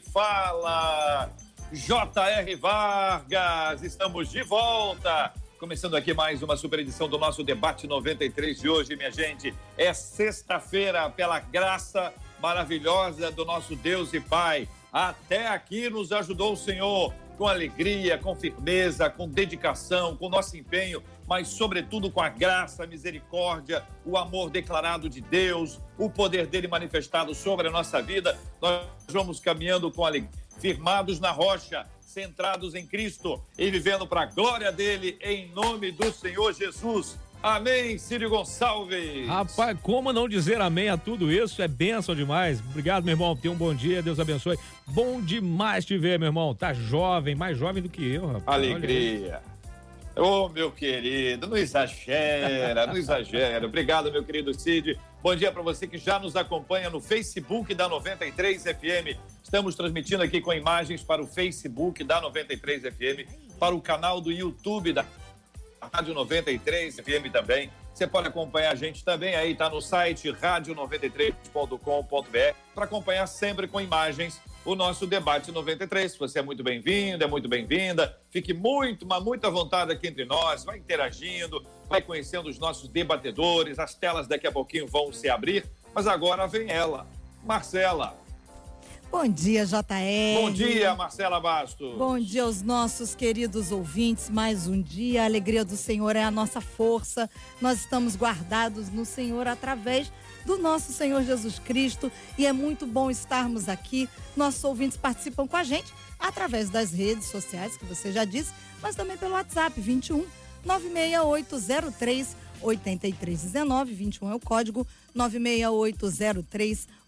Fala J.R. Vargas, estamos de volta. Começando aqui mais uma super edição do nosso debate 93 de hoje, minha gente. É sexta-feira, pela graça maravilhosa do nosso Deus e Pai. Até aqui nos ajudou o Senhor com alegria, com firmeza, com dedicação, com nosso empenho, mas sobretudo com a graça, a misericórdia, o amor declarado de Deus, o poder dele manifestado sobre a nossa vida. Nós vamos caminhando com alegria, firmados na rocha, centrados em Cristo e vivendo para a glória dele, em nome do Senhor Jesus. Amém, Círio Gonçalves. Rapaz, como não dizer amém a tudo isso? É bênção demais. Obrigado, meu irmão. Tenha um bom dia, Deus abençoe. Bom demais te ver, meu irmão. Tá jovem, mais jovem do que eu, rapaz. Alegria. Ô, oh, meu querido, não exagera, não exagera. Obrigado, meu querido Cid. Bom dia para você que já nos acompanha no Facebook da 93 FM. Estamos transmitindo aqui com imagens para o Facebook da 93 FM, para o canal do YouTube da Rádio 93 FM também. Você pode acompanhar a gente também aí, tá no site rádio93.com.br para acompanhar sempre com imagens o nosso debate 93. Você é muito bem-vindo, é muito bem-vinda. Fique muito, mas muito à vontade aqui entre nós, vai interagindo, vai conhecendo os nossos debatedores. As telas daqui a pouquinho vão se abrir, mas agora vem ela, Marcela. Bom dia, JR. Bom dia, Marcela Bastos. Bom dia aos nossos queridos ouvintes. Mais um dia. A alegria do Senhor é a nossa força. Nós estamos guardados no Senhor através do nosso Senhor Jesus Cristo e é muito bom estarmos aqui. Nossos ouvintes participam com a gente através das redes sociais, que você já disse, mas também pelo WhatsApp 21 96803 8319, 21 é o código 96803 8319.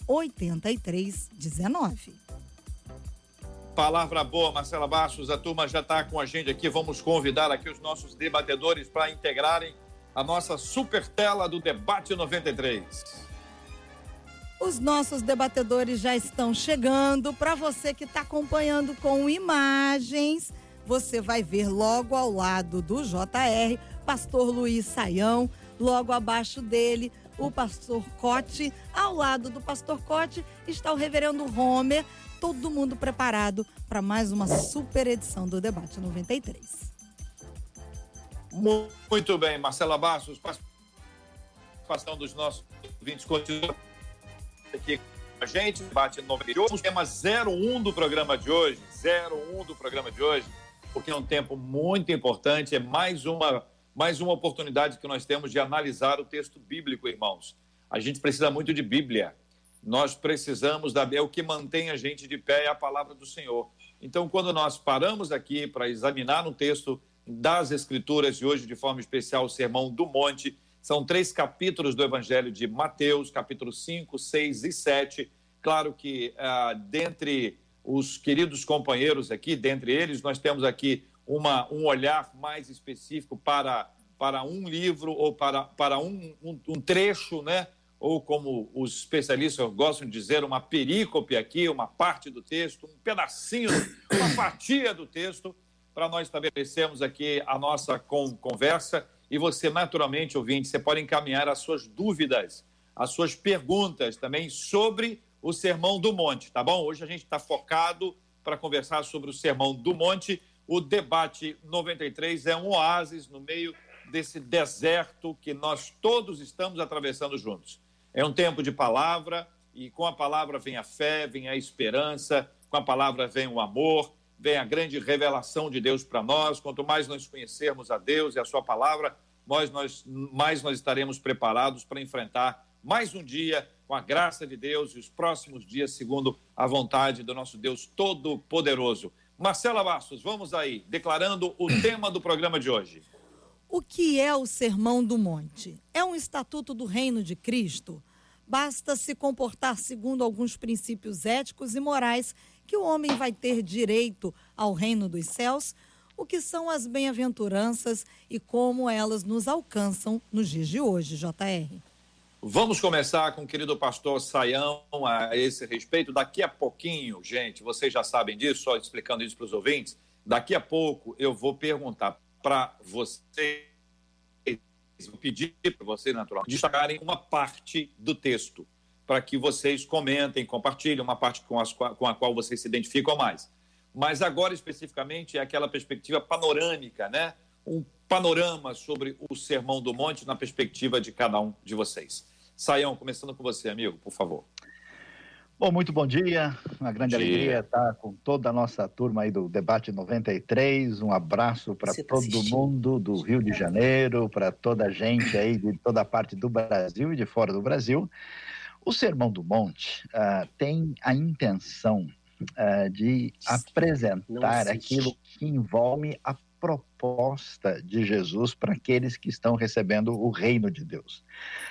Palavra boa, Marcela Bastos. A turma já está com a gente aqui. Vamos convidar aqui os nossos debatedores para integrarem a nossa super tela do Debate 93. Os nossos debatedores já estão chegando. Para você que está acompanhando com imagens, você vai ver logo ao lado do JR, Pastor Luiz Saião, logo abaixo dele, o pastor Cote. Ao lado do pastor Cote está o reverendo Homer. Todo mundo preparado para mais uma super edição do Debate 93. Muito bem, Marcela Bastos, participação dos nossos ouvintes continua aqui com a gente, debate 98, o tema 01 do programa de hoje, 01 do programa de hoje, porque é um tempo muito importante, é mais uma mais uma oportunidade que nós temos de analisar o texto bíblico, irmãos. A gente precisa muito de Bíblia. Nós precisamos da é o que mantém a gente de pé é a palavra do Senhor. Então, quando nós paramos aqui para examinar no texto das Escrituras, e hoje, de forma especial, o Sermão do Monte, são três capítulos do Evangelho de Mateus, capítulos 5, 6 e 7. Claro que, ah, dentre os queridos companheiros aqui, dentre eles, nós temos aqui uma, um olhar mais específico para, para um livro ou para, para um, um, um trecho, né? ou como os especialistas gostam de dizer, uma perícope aqui, uma parte do texto, um pedacinho, uma fatia do texto, para nós estabelecermos aqui a nossa conversa. E você, naturalmente, ouvinte, você pode encaminhar as suas dúvidas, as suas perguntas também sobre o Sermão do Monte, tá bom? Hoje a gente está focado para conversar sobre o Sermão do Monte o debate 93 é um oásis no meio desse deserto que nós todos estamos atravessando juntos. É um tempo de palavra e com a palavra vem a fé, vem a esperança, com a palavra vem o amor, vem a grande revelação de Deus para nós. Quanto mais nós conhecermos a Deus e a sua palavra, nós, nós, mais nós estaremos preparados para enfrentar mais um dia com a graça de Deus e os próximos dias segundo a vontade do nosso Deus Todo-Poderoso. Marcela Bastos, vamos aí, declarando o tema do programa de hoje. O que é o Sermão do Monte? É um estatuto do reino de Cristo basta se comportar segundo alguns princípios éticos e morais que o homem vai ter direito ao reino dos céus? O que são as bem-aventuranças e como elas nos alcançam nos dias de hoje, JR? Vamos começar com o querido pastor Saião a esse respeito. Daqui a pouquinho, gente, vocês já sabem disso, só explicando isso para os ouvintes. Daqui a pouco eu vou perguntar para vocês, vou pedir para vocês, naturalmente, destacarem uma parte do texto, para que vocês comentem, compartilhem uma parte com, as, com a qual vocês se identificam mais. Mas agora, especificamente, é aquela perspectiva panorâmica, né? Um panorama sobre o Sermão do Monte na perspectiva de cada um de vocês. Saião, começando com você, amigo, por favor. Bom, muito bom dia. Uma grande dia. alegria estar com toda a nossa turma aí do Debate 93. Um abraço para tá todo assistindo. mundo do Rio de Janeiro, para toda a gente aí de toda a parte do Brasil e de fora do Brasil. O Sermão do Monte uh, tem a intenção uh, de apresentar aquilo que envolve a proposta de Jesus para aqueles que estão recebendo o reino de Deus.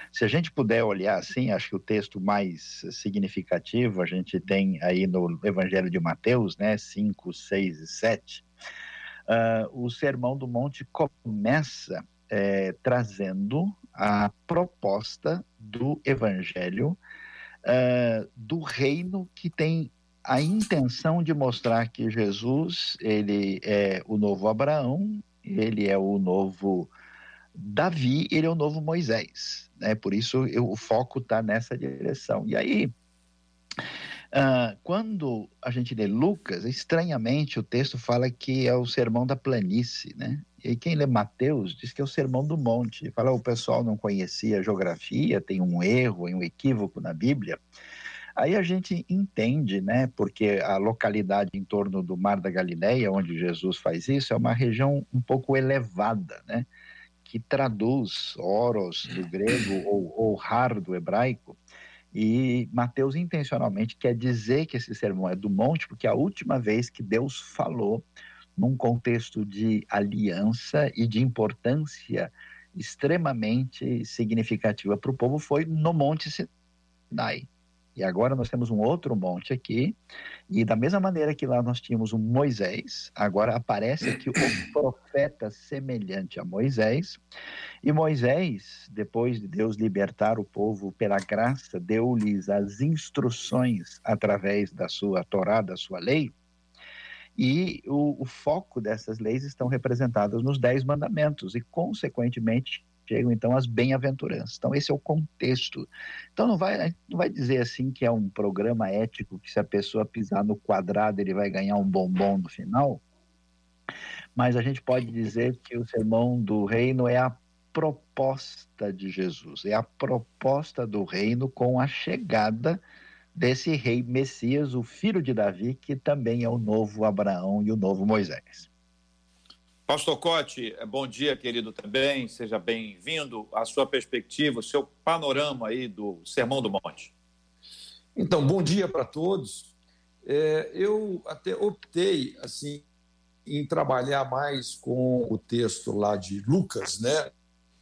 Se a gente puder olhar assim, acho que o texto mais significativo a gente tem aí no Evangelho de Mateus, né, 5, 6 e 7. Uh, ah, o Sermão do Monte começa é, trazendo a proposta do Evangelho uh, do reino que tem a intenção de mostrar que Jesus ele é o novo Abraão, ele é o novo Davi, ele é o novo Moisés. Né? Por isso eu, o foco está nessa direção. E aí, uh, quando a gente lê Lucas, estranhamente o texto fala que é o sermão da planície, né? E quem lê Mateus diz que é o sermão do monte. Fala, o pessoal não conhecia a geografia, tem um erro, um equívoco na Bíblia. Aí a gente entende, né, porque a localidade em torno do Mar da Galileia, onde Jesus faz isso, é uma região um pouco elevada, né, que traduz oros do grego ou, ou har do hebraico. E Mateus intencionalmente quer dizer que esse sermão é do monte, porque a última vez que Deus falou num contexto de aliança e de importância extremamente significativa para o povo foi no Monte Sinai. E agora nós temos um outro monte aqui, e da mesma maneira que lá nós tínhamos um Moisés, agora aparece aqui um profeta semelhante a Moisés. E Moisés, depois de Deus libertar o povo pela graça, deu-lhes as instruções através da sua Torá, da sua lei. E o, o foco dessas leis estão representadas nos Dez Mandamentos, e, consequentemente, chegam então as bem-aventuranças. Então esse é o contexto. Então não vai, não vai dizer assim que é um programa ético que se a pessoa pisar no quadrado ele vai ganhar um bombom no final. Mas a gente pode dizer que o sermão do reino é a proposta de Jesus, é a proposta do reino com a chegada desse rei Messias, o filho de Davi, que também é o novo Abraão e o novo Moisés. Pastor Cote, bom dia, querido, também. Seja bem-vindo. A sua perspectiva, o seu panorama aí do Sermão do Monte. Então, bom dia para todos. É, eu até optei, assim, em trabalhar mais com o texto lá de Lucas, né?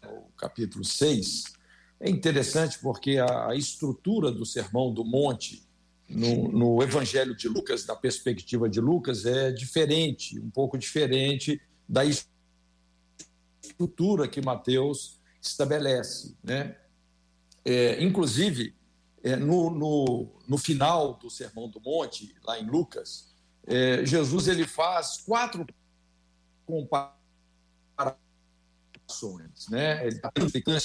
O capítulo 6. É interessante porque a, a estrutura do Sermão do Monte no, no Evangelho de Lucas, da perspectiva de Lucas, é diferente, um pouco diferente da estrutura que Mateus estabelece. Né? É, inclusive, é, no, no, no, final do Sermão do Monte, lá em Lucas, é, Jesus ele faz quatro comparações. Né? Ele está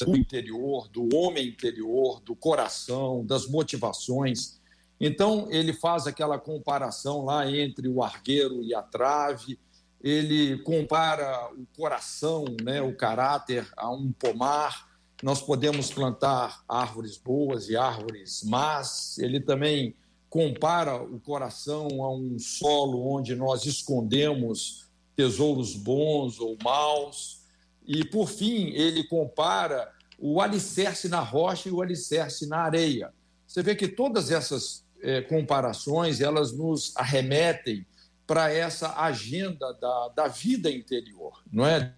do interior, do homem interior, do coração, das motivações. Então, ele faz aquela comparação lá entre o argueiro e a trave, ele compara o coração, né, o caráter, a um pomar. Nós podemos plantar árvores boas e árvores más. Ele também compara o coração a um solo onde nós escondemos tesouros bons ou maus. E, por fim, ele compara o alicerce na rocha e o alicerce na areia. Você vê que todas essas é, comparações elas nos arremetem para essa agenda da, da vida interior, não é?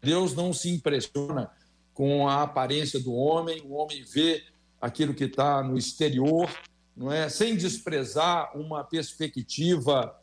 Deus não se impressiona com a aparência do homem, o homem vê aquilo que está no exterior, não é? sem desprezar uma perspectiva,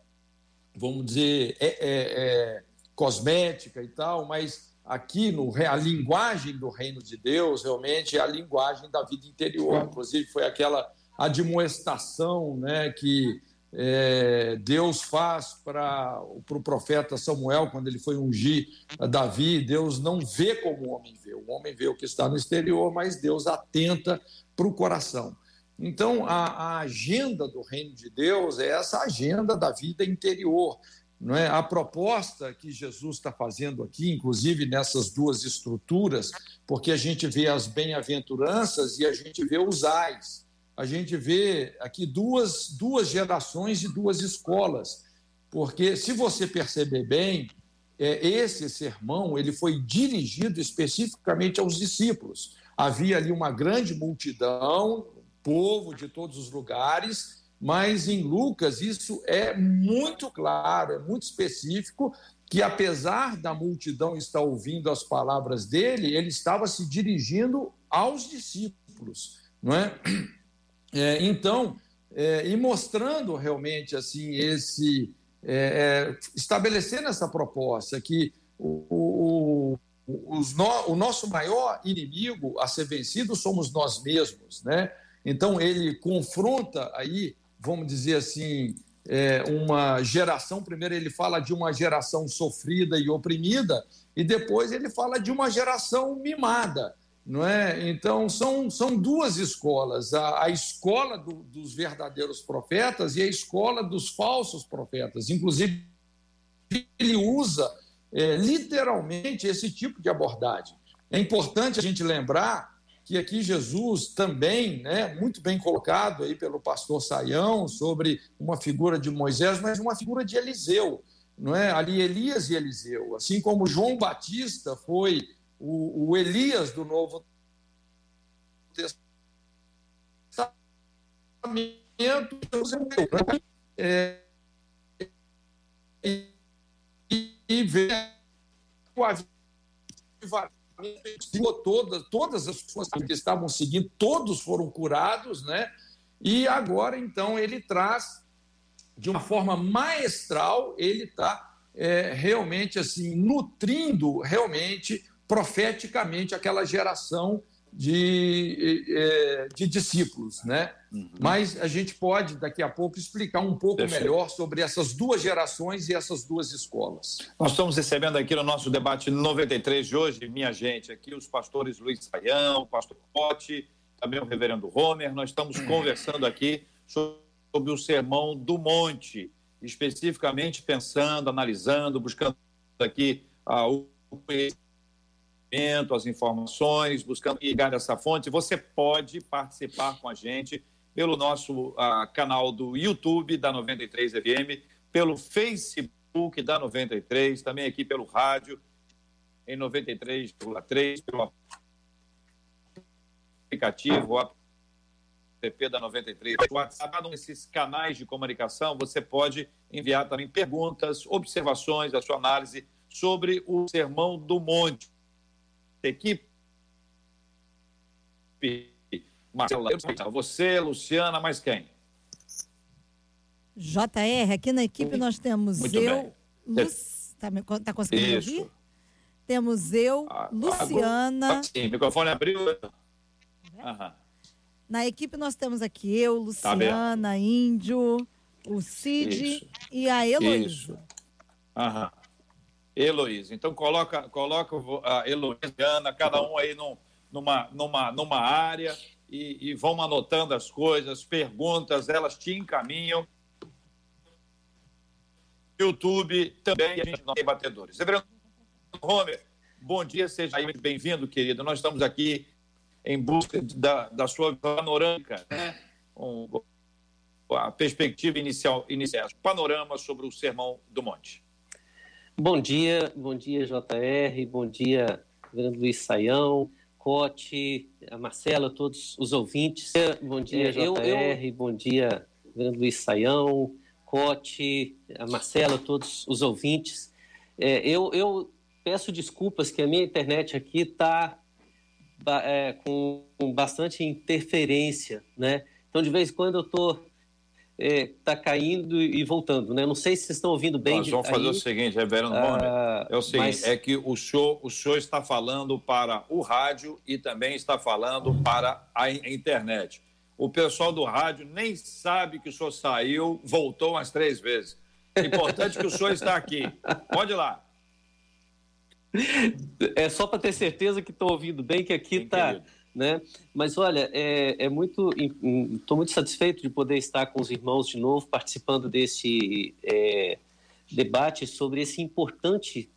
vamos dizer, é, é, é, cosmética e tal, mas aqui no a linguagem do reino de Deus realmente é a linguagem da vida interior. Inclusive foi aquela admoestação né, que é, Deus faz para o pro profeta Samuel, quando ele foi ungir Davi, Deus não vê como o homem vê. O homem vê o que está no exterior, mas Deus atenta para o coração. Então, a, a, agenda do reino de Deus é essa agenda da vida interior. Não é? A proposta que Jesus está fazendo aqui, inclusive nessas duas estruturas, porque a gente vê as bem-aventuranças e a gente vê os ais a gente vê aqui duas, duas gerações e duas escolas, porque se você perceber bem, é, esse sermão ele foi dirigido especificamente aos discípulos. Havia ali uma grande multidão, povo de todos os lugares, mas em Lucas isso é muito claro, é muito específico, que apesar da multidão estar ouvindo as palavras dele, ele estava se dirigindo aos discípulos, não é? É, então, é, e mostrando realmente assim esse é, é estabelecendo essa proposta que o, o, no, o, nosso maior inimigo a ser vencido somos nós mesmos, né? Então ele confronta aí, vamos dizer assim, é, uma geração. Primeiro ele fala de uma geração sofrida e oprimida e depois ele fala de uma geração mimada não é? Então, são, são duas escolas: a, a escola do, dos verdadeiros profetas e a escola dos falsos profetas. Inclusive, ele usa é, literalmente esse tipo de abordagem. É importante a gente lembrar que aqui Jesus também, né, muito bem colocado aí pelo pastor Saião, sobre uma figura de Moisés, mas uma figura de Eliseu. Não é? Ali Elias e Eliseu. Assim como João Batista foi o, o Elias do Novo Testamento, é, e, vê o avivamento todas, todas as pessoas que estavam seguindo, todos foram curados, né? E agora, então, ele traz de uma forma maestral, ele está é, realmente assim nutrindo realmente profeticamente aquela geração de, é, de discípulos, né? Uhum. Mas a gente pode daqui a pouco explicar um pouco Perfeito. melhor sobre essas duas gerações e essas duas escolas. Nós estamos recebendo aqui no nosso debate 93 de hoje, minha gente, aqui os pastores Luiz Saião, o pastor Pote, também o reverendo Homer. Nós estamos conversando aqui sobre o Sermão do Monte, especificamente pensando, analisando, buscando aqui ah, o conhecimento as informações, buscando ligar essa fonte, você pode participar com a gente pelo nosso uh, canal do YouTube da 93 FM, pelo Facebook da 93, também aqui pelo rádio em 93,3, pelo aplicativo app da 93, WhatsApp, nesses canais de comunicação, você pode enviar também perguntas, observações, a sua análise sobre o Sermão do Monte equipe. Marcelo, você, Luciana, mais quem? JR, aqui na equipe nós temos Muito eu, Está tá conseguindo Isso. ouvir? Temos eu, ah, Luciana. Agora, sim, o microfone abriu. Uhum. Na equipe nós temos aqui eu, tá Luciana, tá Índio, o Cid Isso. e a Heloísa. Aham. Heloísa. Então coloca, coloca a Heloísa, Ana, cada um aí num, numa, numa, numa área e, e vão anotando as coisas, perguntas, elas te encaminham. YouTube também, a gente não tem batedores. Reverendo Homer, bom dia, seja bem-vindo, querido. Nós estamos aqui em busca da, da sua panorâmica, né? Um, a perspectiva inicial, inicial, panorama sobre o Sermão do Monte. Bom dia, bom dia JR, bom dia Grande Luiz Saião, Cote, a Marcela, todos os ouvintes. Bom dia, é, JR, eu, eu... bom dia Grande Luiz Saião, Cote, a Marcela, todos os ouvintes. É, eu, eu peço desculpas que a minha internet aqui está é, com, com, bastante interferência, né? Então, de vez em quando eu estou é, tá caindo e voltando, né? Não sei se vocês estão ouvindo bem. Nós vamos aí. fazer o seguinte, Reverendo ah, é o seguinte, mas... é que o show, o show está falando para o rádio e também está falando para a internet. O pessoal do rádio nem sabe que o senhor saiu, voltou umas três vezes. É importante que o senhor está aqui. Pode ir lá. É só para ter certeza que estou ouvindo bem, que aqui está né? Mas olha, é, é muito, estou muito satisfeito de poder estar com os irmãos de novo, participando desse é, debate sobre esse importante,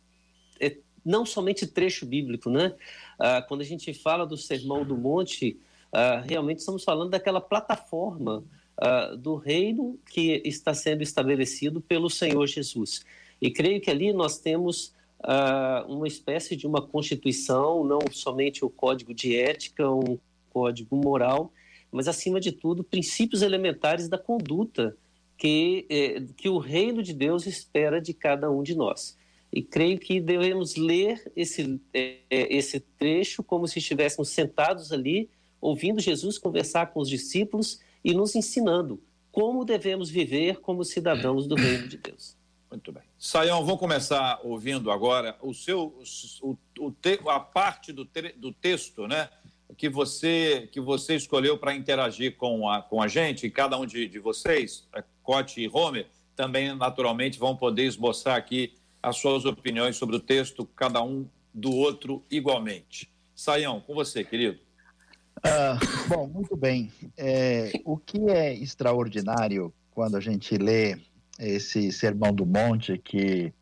é, não somente trecho bíblico, né? Ah, quando a gente fala do Sermão do Monte, ah, realmente estamos falando daquela plataforma ah, do reino que está sendo estabelecido pelo Senhor Jesus. E creio que ali nós temos uh, uma espécie de uma constituição, não somente o código de ética, um código moral, mas, acima de tudo, princípios elementares da conduta que, eh, que o reino de Deus espera de cada um de nós. E creio que devemos ler esse, eh, esse trecho como se estivéssemos sentados ali, ouvindo Jesus conversar com os discípulos e nos ensinando como devemos viver como cidadãos do reino de Deus. Muito bem. Saião, vou começar ouvindo agora o seu, o, o te, a parte do, do texto, né? Que você, que você escolheu para interagir com a, com a gente, e cada um de, de vocês, é, Cote e Homer, também naturalmente vão poder esboçar aqui as suas opiniões sobre o texto, cada um do outro igualmente. Saião, com você, querido. Uh, bom, muito bem. É, o que é extraordinário quando a gente lê esse Sermão do Monte que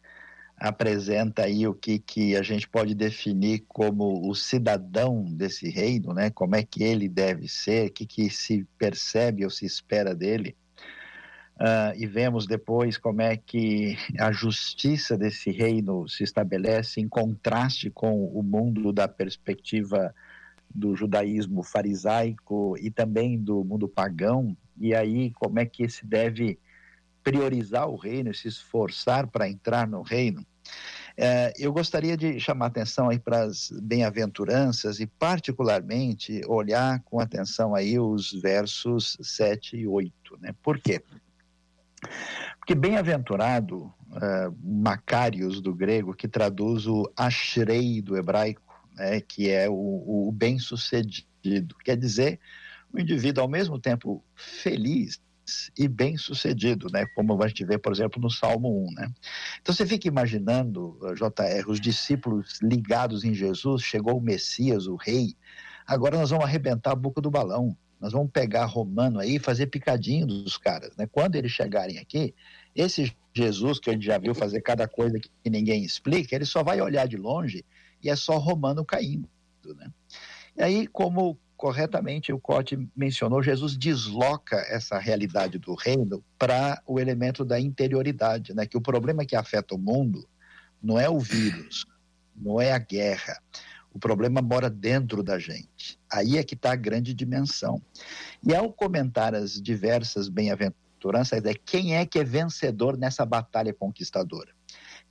apresenta aí o que, que a gente pode definir como o cidadão desse reino, né? Como é que ele deve ser, o que, que se percebe ou se espera dele. Uh, e vemos depois como é que a justiça desse reino se estabelece em contraste com o mundo da perspectiva do judaísmo farisaico e também do mundo pagão, e aí como é que se deve priorizar o reino, se esforçar para entrar no reino. É, eu gostaria de chamar atenção aí para as bem-aventuranças e, particularmente, olhar com atenção aí os versos 7 e 8. Né? Por quê? Porque bem-aventurado, Macários do grego, que traduz o ashrei do hebraico, né, que é o, o bem-sucedido, quer dizer, o indivíduo ao mesmo tempo feliz e bem sucedido, né? Como a gente vê, por exemplo, no Salmo 1, né? Então você fica imaginando, eh, JR, os discípulos ligados em Jesus, chegou o Messias, o rei, agora nós vamos arrebentar a boca do balão, nós vamos pegar romano aí e fazer picadinho dos caras, né? Quando eles chegarem aqui, esse Jesus que a gente já viu fazer cada coisa que ninguém explica, ele só vai olhar de longe e é só romano caindo, né? E aí, como corretamente o Cote mencionou, Jesus desloca essa realidade do reino para o elemento da interioridade, né? que o problema que afeta o mundo não é o vírus, não é a guerra, o problema mora dentro da gente. Aí é que está a grande dimensão. E ao comentar as diversas bem-aventuranças, é quem é que é vencedor nessa batalha conquistadora?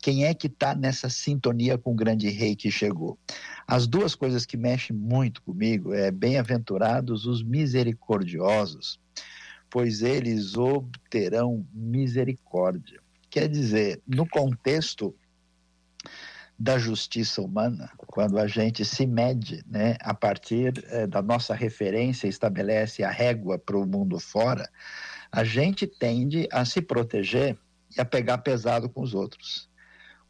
Quem é que está nessa sintonia com o grande rei que chegou? As duas coisas que mexem muito comigo é bem-aventurados os misericordiosos, pois eles obterão misericórdia. Quer dizer, no contexto da justiça humana, quando a gente se mede né, a partir eh, da nossa referência, estabelece a régua para o mundo fora, a gente tende a se proteger e a pegar pesado com os outros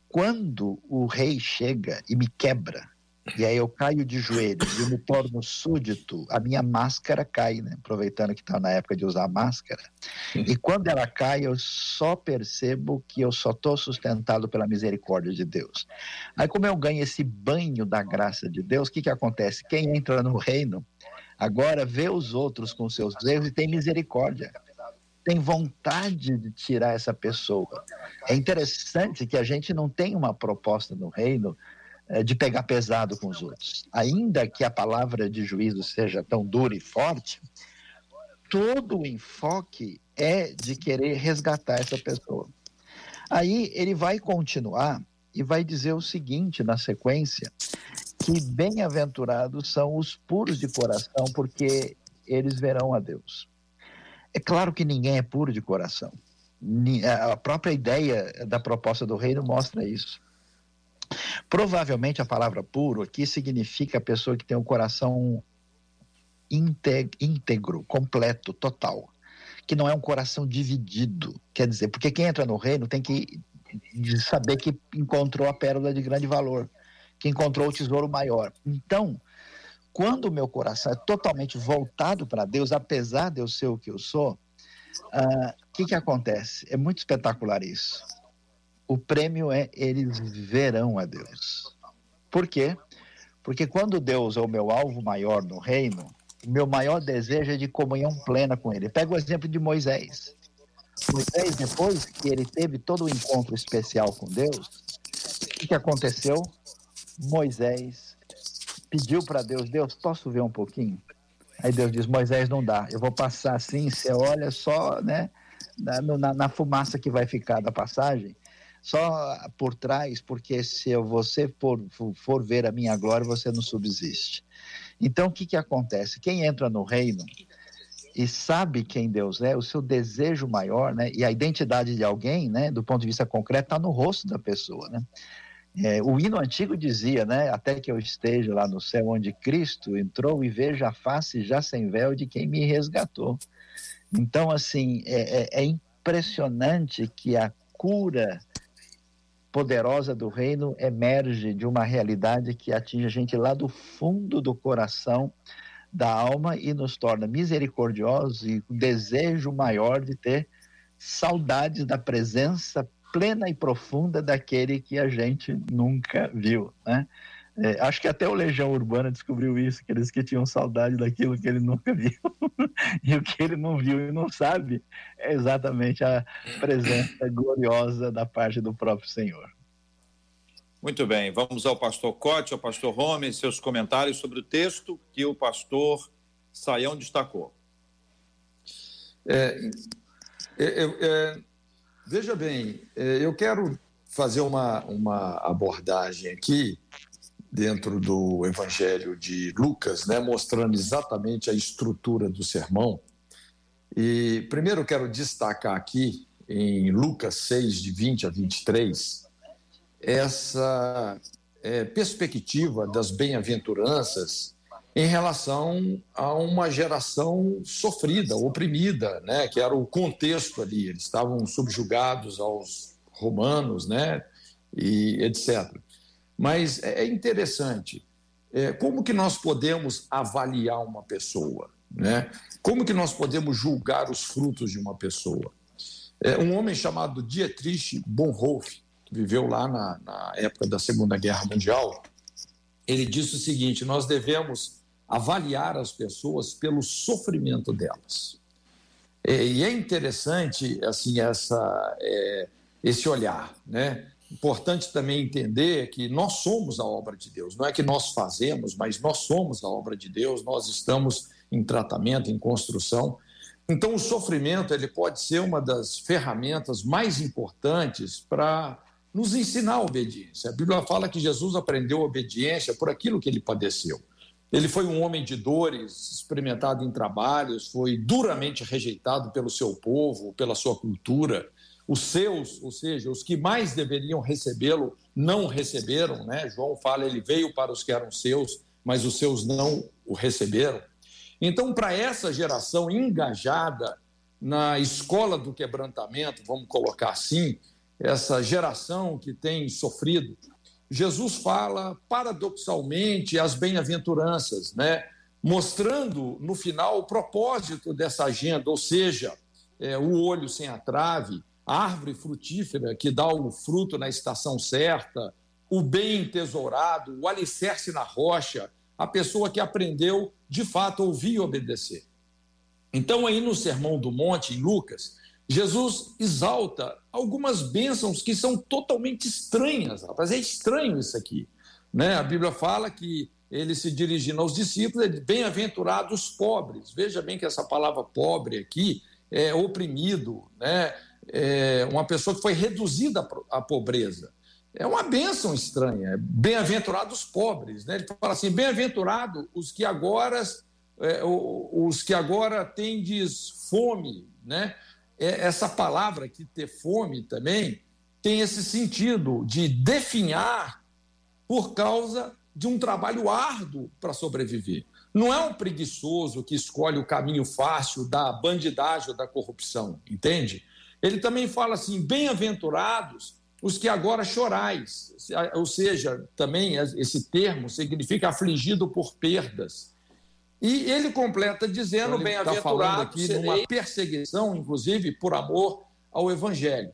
quando o rei chega e me quebra, e aí eu caio de joelhos e me torno súdito, a minha máscara cai, né? aproveitando que está na época de usar máscara. E quando ela cai, eu só percebo que eu só estou sustentado pela misericórdia de Deus. Aí, como eu ganho esse banho da graça de Deus, o que, que acontece? Quem entra no reino agora vê os outros com seus erros e tem misericórdia tem vontade de tirar essa pessoa. É interessante que a gente não tem uma proposta no reino é, de pegar pesado com os outros. Ainda que a palavra de juízo seja tão dura e forte, todo o enfoque é de querer resgatar essa pessoa. Aí ele vai continuar e vai dizer o seguinte na sequência, que bem-aventurados são os puros de coração, porque eles verão a Deus. É claro que ninguém é puro de coração. A própria ideia da proposta do reino mostra isso. Provavelmente a palavra puro aqui significa a pessoa que tem um coração íntegro, completo, total. Que não é um coração dividido. Quer dizer, porque quem entra no reino tem que saber que encontrou a pérola de grande valor, que encontrou o tesouro maior. Então, quando o meu coração é totalmente voltado para Deus, apesar de eu ser o que eu sou, o uh, que, que acontece? É muito espetacular isso. O prêmio é eles verão a Deus. Por quê? Porque quando Deus é o meu alvo maior no reino, o meu maior desejo é de comunhão plena com Ele. Pega o exemplo de Moisés. Moisés, depois que ele teve todo o encontro especial com Deus, o que, que aconteceu? Moisés pediu para Deus: Deus, posso ver um pouquinho? Aí Deus diz: Moisés, não dá, eu vou passar assim, você olha só, né, na, na, na fumaça que vai ficar da passagem, só por trás, porque se você for, for ver a minha glória, você não subsiste. Então, o que, que acontece? Quem entra no reino e sabe quem Deus é, o seu desejo maior, né, e a identidade de alguém, né, do ponto de vista concreto, está no rosto da pessoa, né? É, o hino antigo dizia, né, até que eu esteja lá no céu onde Cristo entrou e veja a face já sem véu de quem me resgatou. Então, assim, é, é, é impressionante que a cura poderosa do reino emerge de uma realidade que atinge a gente lá do fundo do coração, da alma e nos torna misericordiosos e o desejo maior de ter saudades da presença plena e profunda daquele que a gente nunca viu, né? É, acho que até o Legião Urbana descobriu isso, que eles que tinham saudade daquilo que ele nunca viu. e o que ele não viu e não sabe é exatamente a presença gloriosa da parte do próprio Senhor. Muito bem, vamos ao pastor Cote, ao pastor Rome, seus comentários sobre o texto que o pastor Saião destacou. É, é, é, veja bem, é, eu quero fazer uma, uma abordagem aqui dentro do Evangelho de Lucas, né, mostrando exatamente a estrutura do sermão. E primeiro eu quero destacar aqui em Lucas 6, de 20 a 23, essa é, perspectiva das bem-aventuranças em relação a uma geração sofrida, oprimida, né, que era o contexto ali. Eles estavam subjugados aos romanos, né, e etc. Mas é, é interessante, é, como que nós podemos avaliar uma pessoa? Né? Como que nós podemos julgar os frutos de uma pessoa? É, um homem chamado Dietrich Bonhoeffer, que viveu lá na, na época da Segunda Guerra Mundial, ele disse o seguinte: nós devemos avaliar as pessoas pelo sofrimento delas. E é interessante assim essa é, esse olhar, né? Importante também entender que nós somos a obra de Deus. Não é que nós fazemos, mas nós somos a obra de Deus. Nós estamos em tratamento, em construção. Então, o sofrimento ele pode ser uma das ferramentas mais importantes para nos ensinar a obediência. A Bíblia fala que Jesus aprendeu a obediência por aquilo que ele padeceu. Ele foi um homem de dores, experimentado em trabalhos, foi duramente rejeitado pelo seu povo, pela sua cultura os seus, ou seja, os que mais deveriam recebê-lo, não receberam, né? João fala, ele veio para os que eram seus, mas os seus não o receberam. Então, para essa geração engajada na escola do quebrantamento, vamos colocar assim, essa geração que tem sofrido, Jesus fala paradoxalmente as bem-aventuranças, né? mostrando no final o propósito dessa agenda, ou seja, é, o olho sem a trave, a árvore frutífera que dá o fruto na estação certa, o bem tesourado, o alicerce na rocha, a pessoa que aprendeu de fato ouvir e obedecer. Então, aí no Sermão do Monte, em Lucas, Jesus exalta algumas bênçãos que são totalmente estranhas, rapaz. É estranho isso aqui. Né? A Bíblia fala que ele se dirigindo aos discípulos, bem-aventurados pobres. Veja bem que essa palavra pobre aqui é oprimido, né? é, uma pessoa que foi reduzida à pobreza. é uma bênção estranha. Bem-aventurados os pobres, né? Ele fala assim: bem-aventurados os que agora é, os que agora tendes fome, né? É, essa palavra aqui, ter fome também, tem esse sentido de definhar por causa de um trabalho árduo para sobreviver. Não é um preguiçoso que escolhe o caminho fácil da bandidagem ou da corrupção, entende? Ele também fala assim: bem-aventurados os que agora chorais, ou seja, também esse termo significa afligido por perdas. E ele completa dizendo, então, bem-aventurado, aqui serei... numa perseguição, inclusive, por amor ao Evangelho.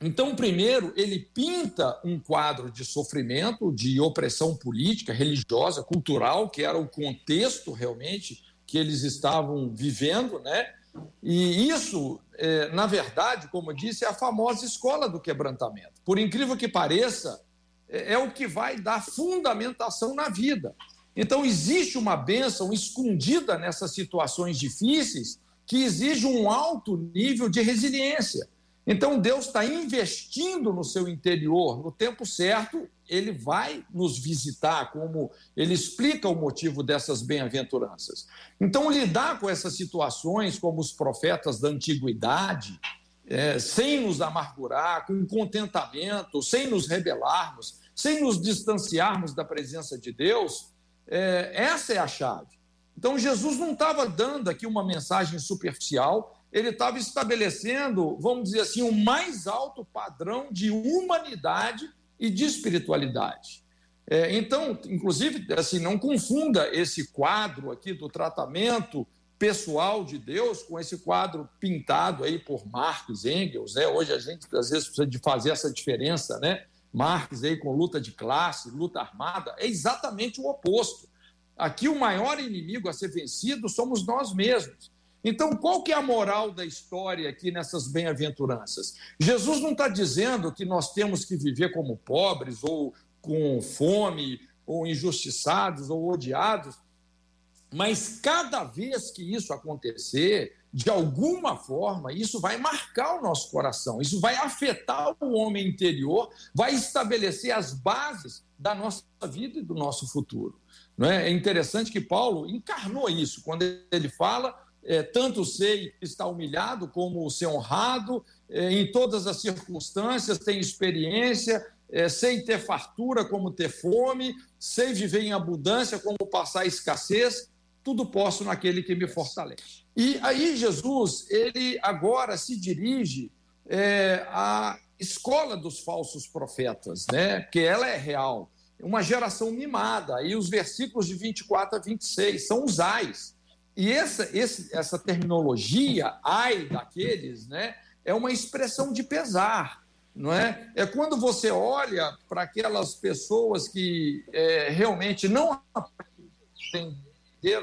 Então, primeiro, ele pinta um quadro de sofrimento, de opressão política, religiosa, cultural, que era o contexto realmente que eles estavam vivendo, né? E isso, é, na verdade, como eu disse, é a famosa escola do quebrantamento. Por incrível que pareça, é, é o que vai dar fundamentação na vida. Então, existe uma bênção escondida nessas situações difíceis que exige um alto nível de resiliência. Então, Deus está investindo no seu interior, no tempo certo, ele vai nos visitar, como ele explica o motivo dessas bem-aventuranças. Então, lidar com essas situações, como os profetas da antiguidade, é, sem nos amargurar, com contentamento, sem nos rebelarmos, sem nos distanciarmos da presença de Deus, é, essa é a chave. Então, Jesus não estava dando aqui uma mensagem superficial, ele estava estabelecendo, vamos dizer assim, o um mais alto padrão de humanidade e de espiritualidade. É, então, inclusive, assim, não confunda esse quadro aqui do tratamento pessoal de Deus com esse quadro pintado aí por Marx, Engels, né? Hoje a gente às vezes precisa de fazer essa diferença, né? Marx aí com luta de classe, luta armada, é exatamente o oposto. Aqui o maior inimigo a ser vencido somos nós mesmos. Então, qual que é a moral da história aqui nessas bem-aventuranças? Jesus não está dizendo que nós temos que viver como pobres, ou com fome, ou injustiçados, ou odiados, mas cada vez que isso acontecer, de alguma forma, isso vai marcar o nosso coração, isso vai afetar o homem interior, vai estabelecer as bases da nossa vida e do nosso futuro. Não é? é interessante que Paulo encarnou isso quando ele fala é, tanto sei estar humilhado como ser honrado, é, em todas as circunstâncias, tenho experiência, é, sei ter fartura como ter fome, sei viver em abundância como passar escassez, tudo posso naquele que me fortalece. E aí Jesus, ele agora se dirige é, à escola dos falsos profetas, né? porque ela é real, uma geração mimada. E os versículos de 24 a 26 são os ais. E essa, esse, essa terminologia, ai daqueles, né, é uma expressão de pesar, não é? É quando você olha para aquelas pessoas que é, realmente não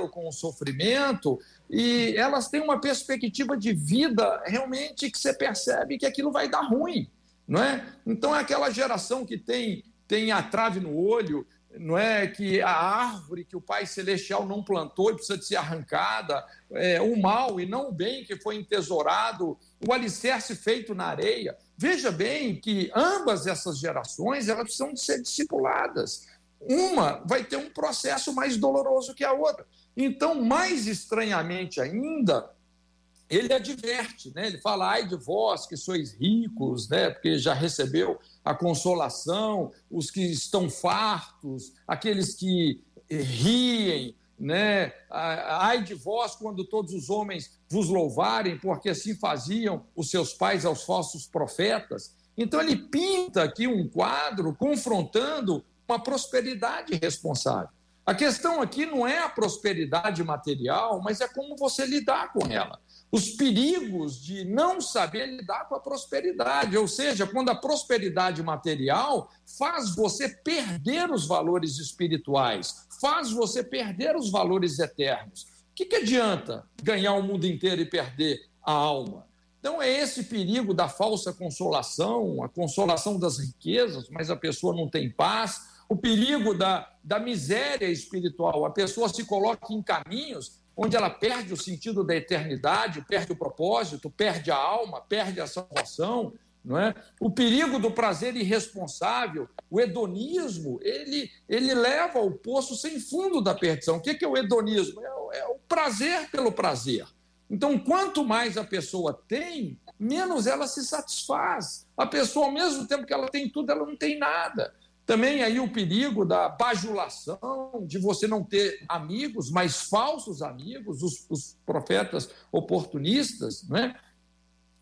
com o sofrimento e elas têm uma perspectiva de vida realmente que você percebe que aquilo vai dar ruim, não é? Então é aquela geração que tem tem a trave no olho, não é que a árvore que o Pai Celestial não plantou e precisa de ser arrancada, é, o mal e não o bem que foi entesourado, o alicerce feito na areia. Veja bem que ambas essas gerações elas precisam de ser discipuladas. Uma vai ter um processo mais doloroso que a outra. Então, mais estranhamente ainda, ele adverte, né? ele fala, ai de vós que sois ricos, né? porque já recebeu a consolação, os que estão fartos, aqueles que riem, né? Ai de vós quando todos os homens vos louvarem, porque assim faziam os seus pais aos falsos profetas. Então ele pinta aqui um quadro confrontando uma prosperidade responsável. A questão aqui não é a prosperidade material, mas é como você lidar com ela os perigos de não saber lidar com a prosperidade, ou seja, quando a prosperidade material faz você perder os valores espirituais, faz você perder os valores eternos. O que, que adianta ganhar o mundo inteiro e perder a alma? Então, é esse perigo da falsa consolação, a consolação das riquezas, mas a pessoa não tem paz, o perigo da, da miséria espiritual, a pessoa se coloca em caminhos onde ela perde o sentido da eternidade, perde o propósito, perde a alma, perde a salvação. não é? O perigo do prazer irresponsável, o hedonismo, ele, ele leva ao poço sem fundo da perdição. O que é o hedonismo? É, é o prazer pelo prazer. Então, quanto mais a pessoa tem, menos ela se satisfaz. A pessoa, ao mesmo tempo que ela tem tudo, ela não tem nada. Também aí o perigo da bajulação, de você não ter amigos, mas falsos amigos, os, os profetas oportunistas, não é?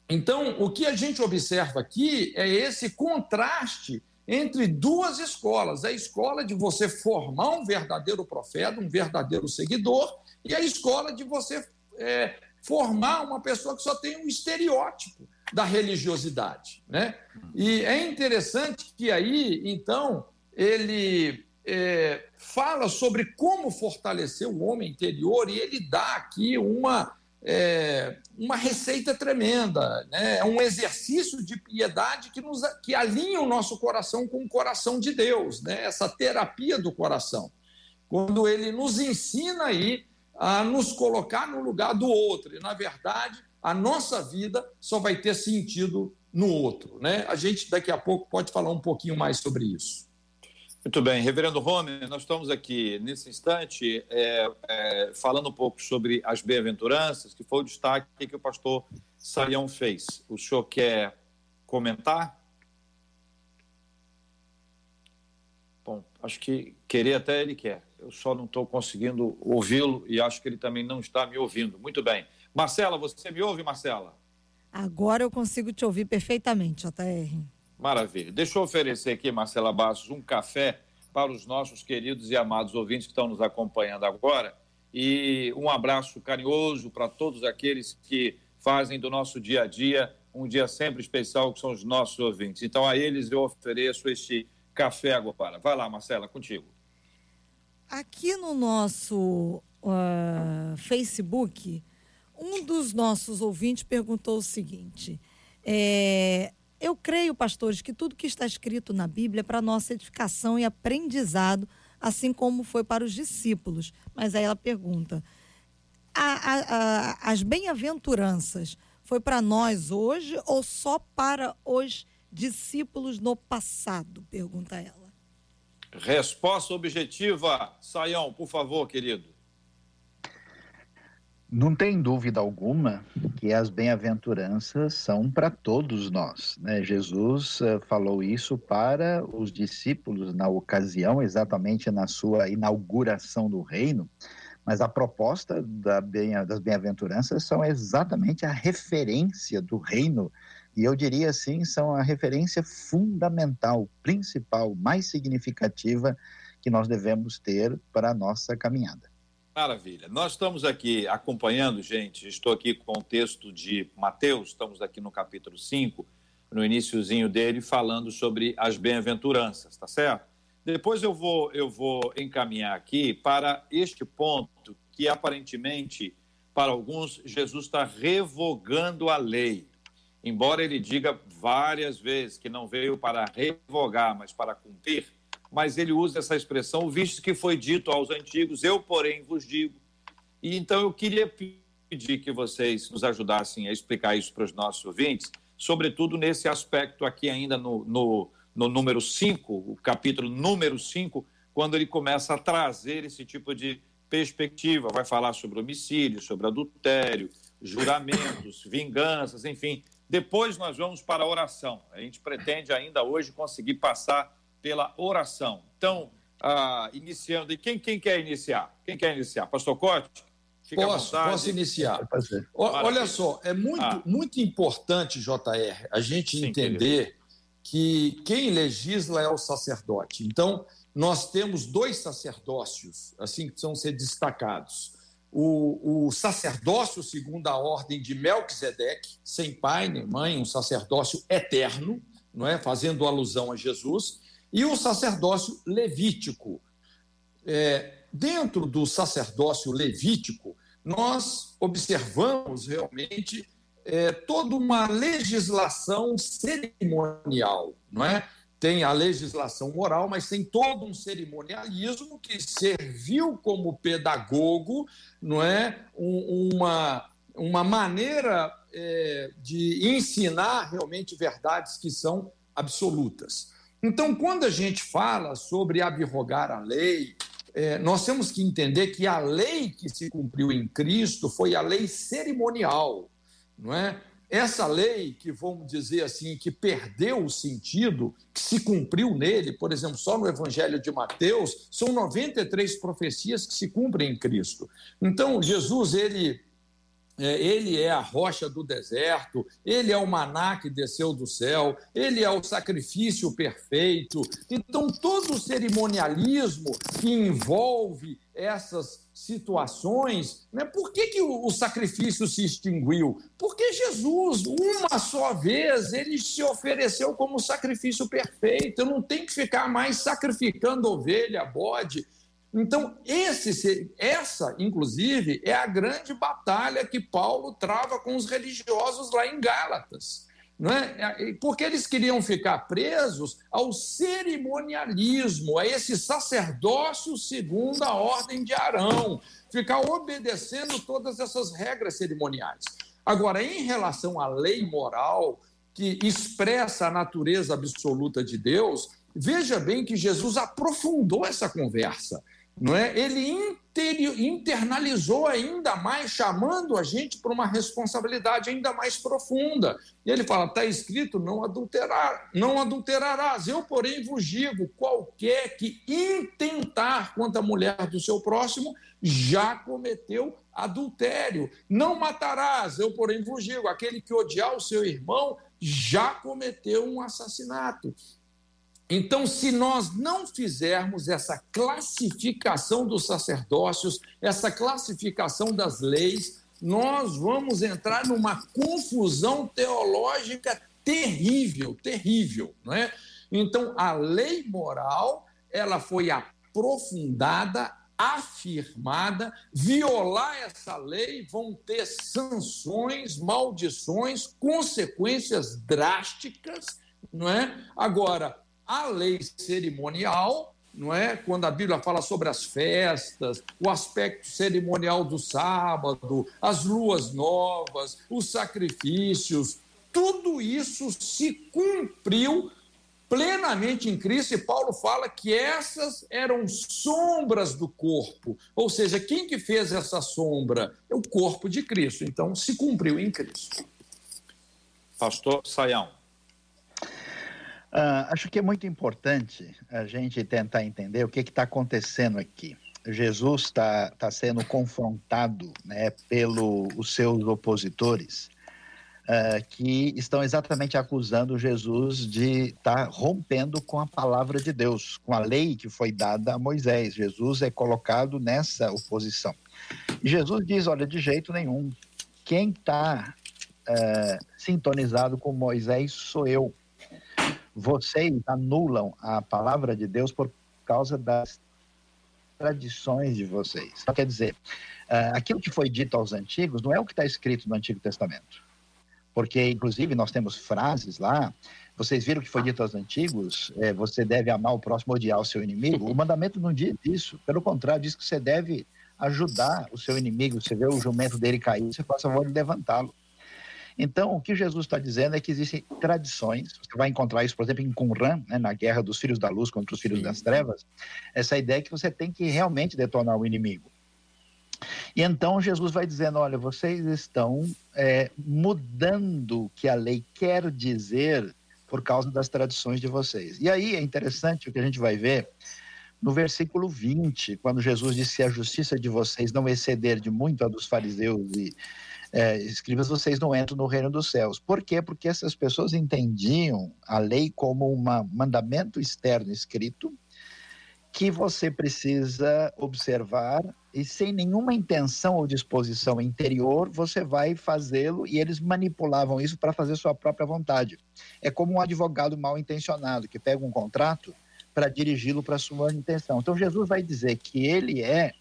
Então, o que a gente observa aqui é esse contraste entre duas escolas: a escola de você formar um verdadeiro profeta, um verdadeiro seguidor, e a escola de você é, formar uma pessoa que só tem um estereótipo da religiosidade. Né? E é interessante que aí, então, ele é, fala sobre como fortalecer o homem interior e ele dá aqui uma é, uma receita tremenda, né? é um exercício de piedade que, nos, que alinha o nosso coração com o coração de Deus, né? essa terapia do coração. Quando ele nos ensina aí a nos colocar no lugar do outro, e na verdade a nossa vida só vai ter sentido no outro. Né? A gente daqui a pouco pode falar um pouquinho mais sobre isso. Muito bem, Reverendo Rome, nós estamos aqui nesse instante é, é, falando um pouco sobre as bem-aventuranças, que foi o destaque que o pastor Saião fez. O senhor quer comentar? Bom, acho que querer até ele quer. Eu só não estou conseguindo ouvi-lo e acho que ele também não está me ouvindo. Muito bem. Marcela, você me ouve, Marcela? Agora eu consigo te ouvir perfeitamente, JR. Maravilha. Deixa eu oferecer aqui, Marcela Bastos, um café para os nossos queridos e amados ouvintes que estão nos acompanhando agora. E um abraço carinhoso para todos aqueles que fazem do nosso dia a dia um dia sempre especial, que são os nossos ouvintes. Então, a eles eu ofereço este café agora. Vai lá, Marcela, contigo. Aqui no nosso uh, Facebook, um dos nossos ouvintes perguntou o seguinte: é, eu creio, pastores, que tudo que está escrito na Bíblia é para nossa edificação e aprendizado, assim como foi para os discípulos. Mas aí ela pergunta: a, a, a, as bem-aventuranças foi para nós hoje ou só para os discípulos no passado? Pergunta ela. Resposta objetiva, Saião, por favor, querido. Não tem dúvida alguma que as bem-aventuranças são para todos nós. Né? Jesus uh, falou isso para os discípulos na ocasião, exatamente na sua inauguração do reino, mas a proposta da bem, das bem-aventuranças são exatamente a referência do reino, e eu diria assim, são a referência fundamental, principal, mais significativa que nós devemos ter para a nossa caminhada. Maravilha. Nós estamos aqui acompanhando, gente, estou aqui com o texto de Mateus, estamos aqui no capítulo 5, no iníciozinho dele, falando sobre as bem-aventuranças, tá certo? Depois eu vou, eu vou encaminhar aqui para este ponto que aparentemente, para alguns, Jesus está revogando a lei. Embora ele diga várias vezes que não veio para revogar, mas para cumprir, mas ele usa essa expressão, visto que foi dito aos antigos, eu, porém, vos digo. E então eu queria pedir que vocês nos ajudassem a explicar isso para os nossos ouvintes, sobretudo nesse aspecto aqui ainda no, no, no número 5, o capítulo número 5, quando ele começa a trazer esse tipo de perspectiva, vai falar sobre homicídio, sobre adultério, juramentos, vinganças, enfim. Depois nós vamos para a oração. A gente pretende ainda hoje conseguir passar pela oração. Então, ah, iniciando, e quem, quem quer iniciar? Quem quer iniciar? Pastor Cote? Posso, posso iniciar. Olha só, é muito, ah. muito importante, JR, a gente Sim, entender querido. que quem legisla é o sacerdote. Então, nós temos dois sacerdócios, assim, que precisam ser destacados. O, o, sacerdócio segundo a ordem de Melquisedeque, sem pai nem mãe, um sacerdócio eterno, não é? fazendo alusão a Jesus, e o sacerdócio levítico. É, dentro do sacerdócio levítico, nós observamos realmente é, toda uma legislação cerimonial, não é? Tem a legislação moral, mas tem todo um cerimonialismo que serviu como pedagogo, não é? Um, uma, uma maneira é, de ensinar realmente verdades que são absolutas. Então, quando a gente fala sobre abrogar a lei, é, nós temos que entender que a lei que se cumpriu em Cristo foi a lei cerimonial, não é? Essa lei que vamos dizer assim que perdeu o sentido, que se cumpriu nele, por exemplo, só no Evangelho de Mateus, são 93 profecias que se cumprem em Cristo. Então, Jesus ele ele é a rocha do deserto, ele é o maná que desceu do céu, ele é o sacrifício perfeito. Então, todo o cerimonialismo que envolve essas situações, né? por que, que o, o sacrifício se extinguiu? Porque Jesus, uma só vez, ele se ofereceu como sacrifício perfeito. Eu não tenho que ficar mais sacrificando ovelha, bode então, esse, essa, inclusive, é a grande batalha que Paulo trava com os religiosos lá em Gálatas. é? Porque eles queriam ficar presos ao cerimonialismo, a esse sacerdócio segundo a ordem de Arão, ficar obedecendo todas essas regras cerimoniais. Agora, em relação à lei moral, que expressa a natureza absoluta de Deus, veja bem que Jesus aprofundou essa conversa não é? Ele internalizou ainda mais, chamando a gente para uma responsabilidade ainda mais profunda. E ele fala: está escrito, não adulterar, não adulterarás. Eu, porém, vos digo: qualquer que intentar contra a mulher do seu próximo já cometeu adultério. Não matarás. Eu, porém, vos digo: aquele que odiar o seu irmão já cometeu um assassinato. Então, se nós não fizermos essa classificação dos sacerdócios, essa classificação das leis, nós vamos entrar numa confusão teológica terrível, terrível, não é? Então, a lei moral, ela foi aprofundada, afirmada, violar essa lei vão ter sanções, maldições, consequências drásticas, não é? Agora, a lei cerimonial, não é? Quando a Bíblia fala sobre as festas, o aspecto cerimonial do sábado, as luas novas, os sacrifícios, tudo isso se cumpriu plenamente em Cristo, e Paulo fala que essas eram sombras do corpo. Ou seja, quem que fez essa sombra? É o corpo de Cristo. Então, se cumpriu em Cristo. Pastor Saião. Uh, acho que é muito importante a gente tentar entender o que está acontecendo aqui. Jesus está tá sendo confrontado né, pelos seus opositores, uh, que estão exatamente acusando Jesus de estar tá rompendo com a palavra de Deus, com a lei que foi dada a Moisés. Jesus é colocado nessa oposição. E Jesus diz: olha, de jeito nenhum, quem está uh, ah, sintonizado com Moisés sou eu vocês anulam a palavra de Deus por causa das tradições de vocês. Então, quer dizer, uh, aquilo que foi dito aos antigos não é o que está escrito no Antigo Testamento. Porque, inclusive, nós temos frases lá. Vocês viram o que foi dito aos antigos? É, você deve amar o próximo, odiar o seu inimigo. O mandamento não diz isso. Pelo contrário, diz que você deve ajudar o seu inimigo. Você vê o jumento dele cair, você faz favor de levantá-lo. Então, o que Jesus está dizendo é que existem tradições, você vai encontrar isso, por exemplo, em Qumran, né, na guerra dos filhos da luz contra os filhos Sim. das trevas, essa ideia que você tem que realmente detonar o inimigo. E então Jesus vai dizendo: olha, vocês estão é, mudando o que a lei quer dizer por causa das tradições de vocês. E aí é interessante o que a gente vai ver no versículo 20, quando Jesus disse: se a justiça de vocês não exceder de muito a dos fariseus e é, escribas, vocês não entram no reino dos céus. Por quê? Porque essas pessoas entendiam a lei como um mandamento externo escrito que você precisa observar e sem nenhuma intenção ou disposição interior, você vai fazê-lo e eles manipulavam isso para fazer sua própria vontade. É como um advogado mal intencionado que pega um contrato para dirigi-lo para sua intenção. Então Jesus vai dizer que ele é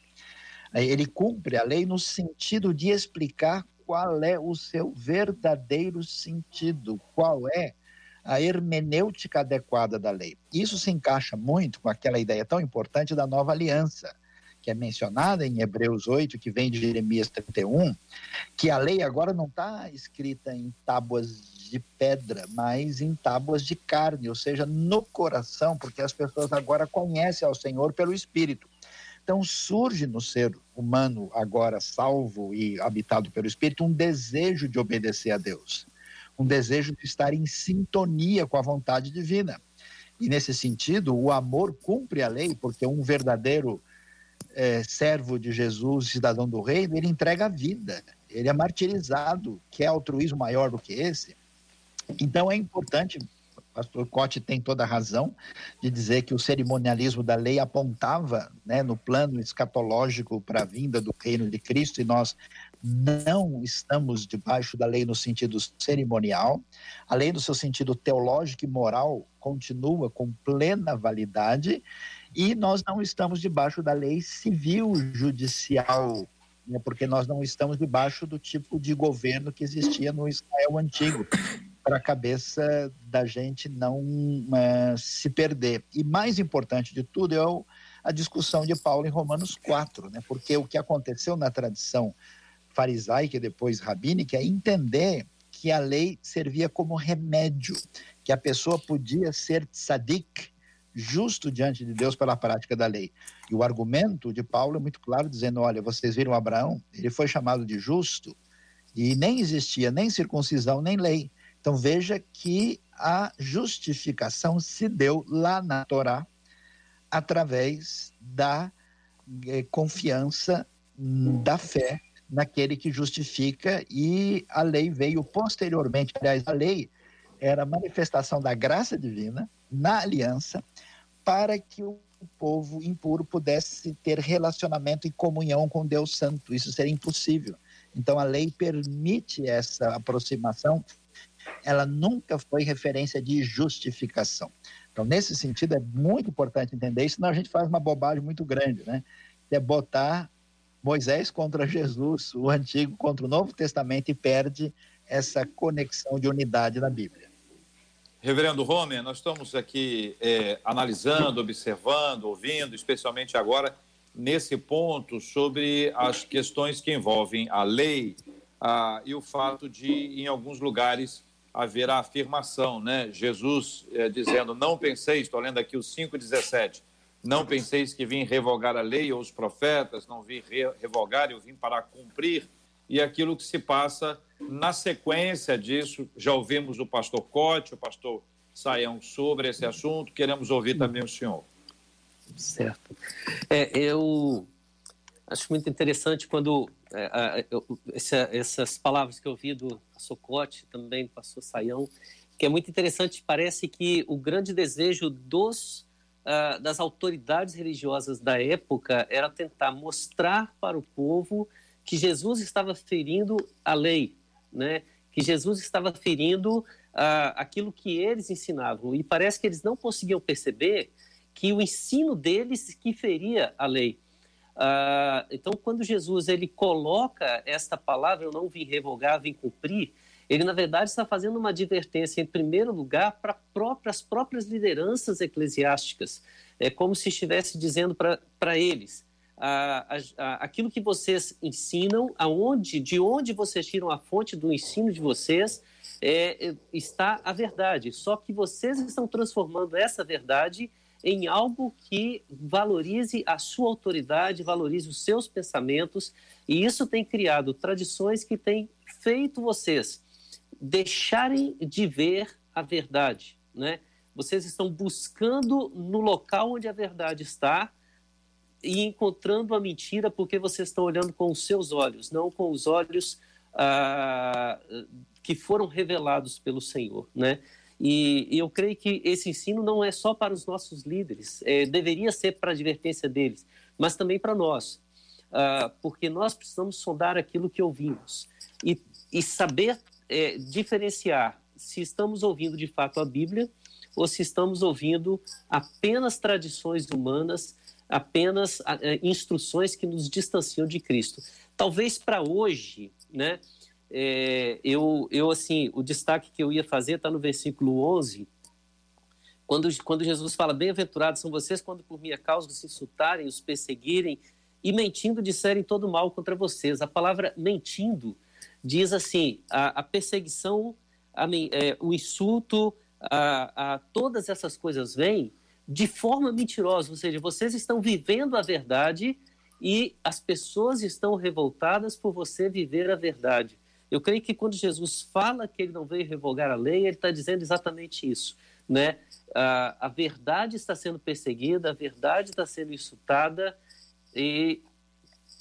ele cumpre a lei no sentido de explicar qual é o seu verdadeiro sentido, qual é a hermenêutica adequada da lei. Isso se encaixa muito com aquela ideia tão importante da nova aliança, que é mencionada em Hebreus 8, que vem de Jeremias 31, que a lei agora não está escrita em tábuas de pedra, mas em tábuas de carne, ou seja, no coração, porque as pessoas agora conhecem ao Senhor pelo Espírito. Então surge no ser humano, agora salvo e habitado pelo Espírito, um desejo de obedecer a Deus, um desejo de estar em sintonia com a vontade divina. E nesse sentido, o amor cumpre a lei, porque um verdadeiro é, servo de Jesus, cidadão do reino, ele entrega a vida, ele é martirizado. Que é altruísmo maior do que esse? Então é importante, pastor Cote tem toda a razão de dizer que o cerimonialismo da lei apontava né, no plano escatológico para a vinda do reino de Cristo e nós não estamos debaixo da lei no sentido cerimonial. A lei, no seu sentido teológico e moral, continua com plena validade e nós não estamos debaixo da lei civil judicial, né, porque nós não estamos debaixo do tipo de governo que existia no Israel antigo, para a cabeça da gente não uh, se perder. E mais importante de tudo é o, a discussão de Paulo em Romanos 4, né, porque o que aconteceu na tradição farisaica e depois rabínica é entender que a lei servia como remédio, que a pessoa podia ser tzadik, justo diante de Deus pela prática da lei. E o argumento de Paulo é muito claro, dizendo: olha, vocês viram Abraão, ele foi chamado de justo e nem existia nem circuncisão nem lei. Então veja que a justificação se deu lá na Torá através da eh, confiança da fé naquele que justifica e a lei veio posteriormente. Aliás, a lei era manifestação da graça divina na aliança para que o povo impuro pudesse ter relacionamento e comunhão com Deus Santo. Isso seria impossível. Então a lei permite essa aproximação. Ela nunca foi referência de justificação. Então, nesse sentido, é muito importante entender isso, senão a gente faz uma bobagem muito grande, né? Que é botar Moisés contra Jesus, o Antigo contra o Novo Testamento e perde essa conexão de unidade na Bíblia. Reverendo Homer, nós estamos aqui é, analisando, observando, ouvindo, especialmente agora, nesse ponto sobre as questões que envolvem a lei ah, e o fato de, em alguns lugares, haver a afirmação, né? Jesus é, dizendo, não penseis, estou lendo aqui o 5,17, não penseis que vim revogar a lei ou os profetas, não vim re revogar, eu vim para cumprir, e aquilo que se passa na sequência disso, já ouvimos o pastor Cote, o pastor Saião sobre esse assunto, queremos ouvir também o senhor. Certo. É, eu acho muito interessante quando é, essa, essas palavras que eu ouvi do pastor Cote, também do pastor Saião, que é muito interessante, parece que o grande desejo dos uh, das autoridades religiosas da época era tentar mostrar para o povo que Jesus estava ferindo a lei, né? que Jesus estava ferindo uh, aquilo que eles ensinavam. E parece que eles não conseguiam perceber que o ensino deles que feria a lei. Uh, então, quando Jesus ele coloca esta palavra, eu não vim revogar, vim cumprir, ele, na verdade, está fazendo uma advertência, em primeiro lugar, para as próprias lideranças eclesiásticas. É como se estivesse dizendo para eles: a, a, aquilo que vocês ensinam, aonde, de onde vocês tiram a fonte do ensino de vocês, é, é, está a verdade. Só que vocês estão transformando essa verdade em algo que valorize a sua autoridade, valorize os seus pensamentos, e isso tem criado tradições que têm feito vocês deixarem de ver a verdade, né? Vocês estão buscando no local onde a verdade está e encontrando a mentira porque vocês estão olhando com os seus olhos, não com os olhos ah, que foram revelados pelo Senhor, né? E, e, eu creio que esse ensino não é só para os nossos líderes, é, deveria ser para a advertência deles, mas também para nós, ah, porque nós precisamos sondar aquilo que ouvimos e, e saber é, diferenciar se estamos ouvindo de fato a Bíblia ou se estamos ouvindo apenas tradições humanas apenas é, instruções que nos distanciam de Cristo. Talvez para hoje, né? É, eu, eu, assim, o destaque que eu ia fazer está no versículo 11, quando, quando Jesus fala: Bem-aventurados são vocês quando por minha causa se insultarem, os perseguirem e mentindo disserem todo mal contra vocês. A palavra mentindo diz assim: a, a perseguição, a, é, o insulto, a, a, todas essas coisas vêm de forma mentirosa, ou seja, vocês estão vivendo a verdade e as pessoas estão revoltadas por você viver a verdade. Eu creio que quando Jesus fala que ele não veio revogar a lei, ele está dizendo exatamente isso, né? A, a verdade está sendo perseguida, a verdade está sendo insultada e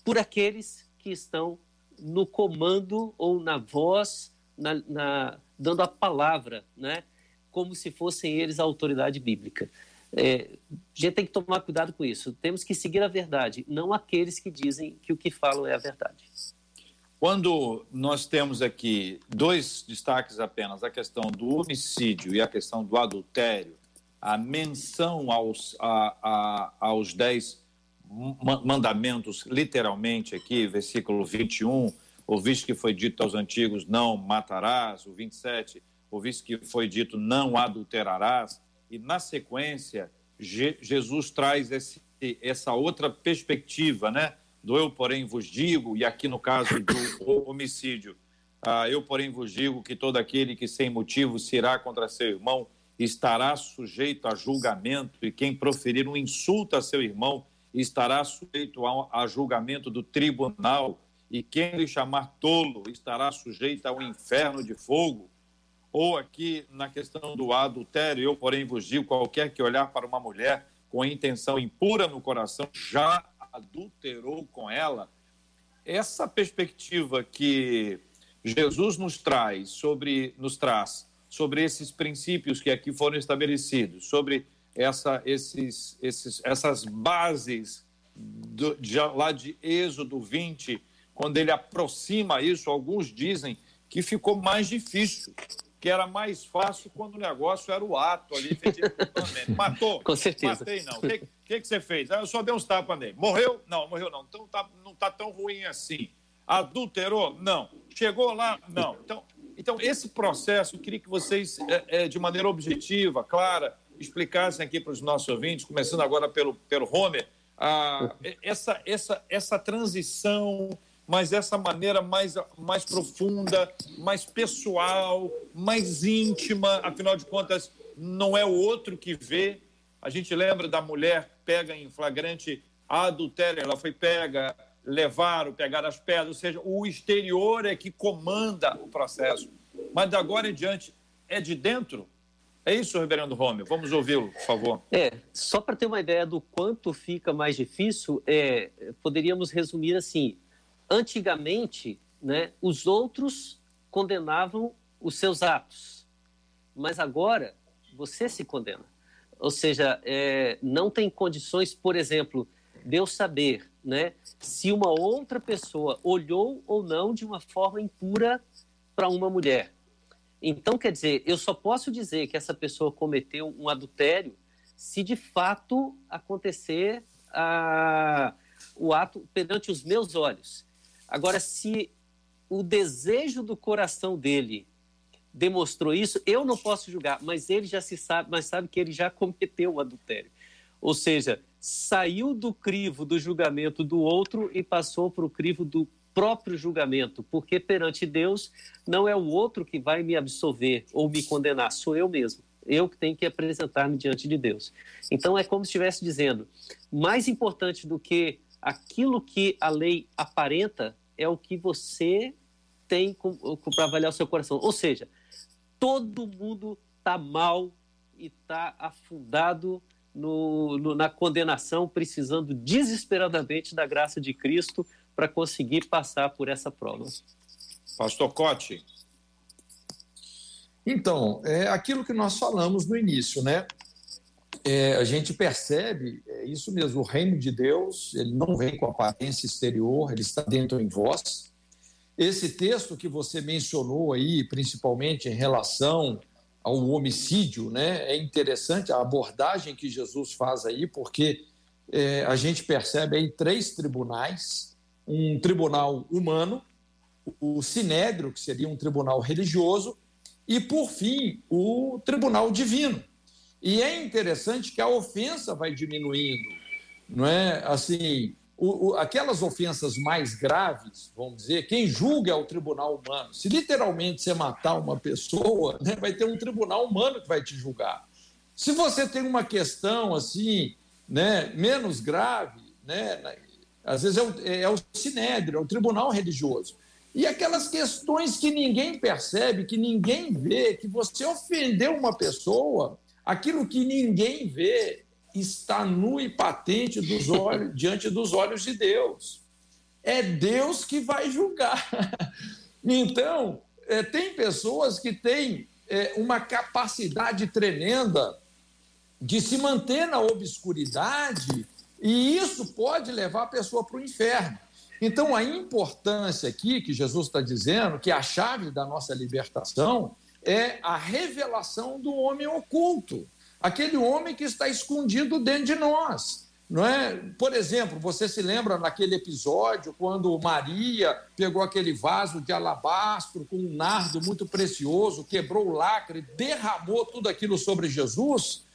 por aqueles que estão no comando ou na voz, na, na, dando a palavra, né? como se fossem eles a autoridade bíblica. É, a gente tem que tomar cuidado com isso. Temos que seguir a verdade, não aqueles que dizem que o que falam é a verdade. Quando nós temos aqui dois destaques apenas, a questão do homicídio e a questão do adultério, a menção aos, a, a, aos dez mandamentos, literalmente aqui, versículo 21, ouviste que foi dito aos antigos, não matarás, o 27, ouviste que foi dito, não adulterarás, e na sequência, Je Jesus traz esse, essa outra perspectiva, né? Do eu, porém, vos digo, e aqui no caso do homicídio, ah, eu, porém, vos digo que todo aquele que sem motivo se irá contra seu irmão estará sujeito a julgamento, e quem proferir um insulto a seu irmão estará sujeito a, a julgamento do tribunal, e quem lhe chamar tolo estará sujeito ao inferno de fogo. Ou aqui na questão do adultério, eu, porém, vos digo: qualquer que olhar para uma mulher com intenção impura no coração já adulterou com ela. Essa perspectiva que Jesus nos traz sobre nos traz sobre esses princípios que aqui foram estabelecidos, sobre essa, esses, esses, essas bases do, de, lá de Êxodo 20, quando ele aproxima isso, alguns dizem que ficou mais difícil, que era mais fácil quando o negócio era o ato ali, Matou? Com certeza. Matei, não. O que, que, que, você fez? Ah, eu só dei uns tapas nele. Morreu? Não, morreu não. Então tá, não tá tão ruim assim. Adulterou? Não. Chegou lá? Não. Então, então esse processo, eu queria que vocês, é, é, de maneira objetiva, clara, explicassem aqui para os nossos ouvintes, começando agora pelo, pelo Homer, a, essa, essa, essa transição, mas essa maneira mais, mais profunda, mais pessoal, mais íntima, afinal de contas, não é o outro que vê. A gente lembra da mulher pega em flagrante adultério, ela foi pega, levaram, pegaram as pedras, ou seja, o exterior é que comanda o processo. Mas de agora em diante, é de dentro é isso, reverendo Rômio. Vamos ouvi-lo, por favor. É, só para ter uma ideia do quanto fica mais difícil, é, poderíamos resumir assim: antigamente, né, os outros condenavam os seus atos, mas agora você se condena. Ou seja, é, não tem condições, por exemplo, de eu saber né, se uma outra pessoa olhou ou não de uma forma impura para uma mulher. Então, quer dizer, eu só posso dizer que essa pessoa cometeu um adultério se de fato acontecer a, o ato perante os meus olhos. Agora, se o desejo do coração dele demonstrou isso, eu não posso julgar, mas ele já se sabe, mas sabe que ele já cometeu o adultério. Ou seja, saiu do crivo do julgamento do outro e passou para o crivo do próprio julgamento, porque perante Deus não é o outro que vai me absolver ou me condenar, sou eu mesmo. Eu que tenho que apresentar-me diante de Deus. Então é como se estivesse dizendo: mais importante do que aquilo que a lei aparenta é o que você tem para avaliar o seu coração. Ou seja, todo mundo está mal e está afundado no, no, na condenação, precisando desesperadamente da graça de Cristo para conseguir passar por essa prova. Pastor Cote. Então, é aquilo que nós falamos no início, né? É, a gente percebe, é isso mesmo, o reino de Deus, ele não vem com aparência exterior, ele está dentro em vós. Esse texto que você mencionou aí, principalmente em relação ao homicídio, né? É interessante a abordagem que Jesus faz aí, porque é, a gente percebe aí três tribunais um tribunal humano, o sinédrio, que seria um tribunal religioso, e, por fim, o tribunal divino. E é interessante que a ofensa vai diminuindo, não é? Assim, o, o, aquelas ofensas mais graves, vamos dizer, quem julga é o tribunal humano. Se literalmente você matar uma pessoa, né, vai ter um tribunal humano que vai te julgar. Se você tem uma questão assim, né, menos grave, né, às vezes é o, é o sinédrio, é o tribunal religioso. E aquelas questões que ninguém percebe, que ninguém vê, que você ofendeu uma pessoa, aquilo que ninguém vê, está nu e patente dos olhos, diante dos olhos de Deus. É Deus que vai julgar. Então, é, tem pessoas que têm é, uma capacidade tremenda de se manter na obscuridade, e isso pode levar a pessoa para o inferno. Então, a importância aqui que Jesus está dizendo, que a chave da nossa libertação é a revelação do homem oculto aquele homem que está escondido dentro de nós. Não é? Por exemplo, você se lembra naquele episódio quando Maria pegou aquele vaso de alabastro com um nardo muito precioso, quebrou o lacre, derramou tudo aquilo sobre Jesus,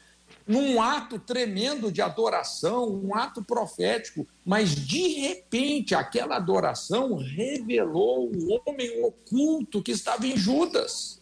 num ato tremendo de adoração, um ato profético, mas de repente aquela adoração revelou o homem oculto que estava em Judas.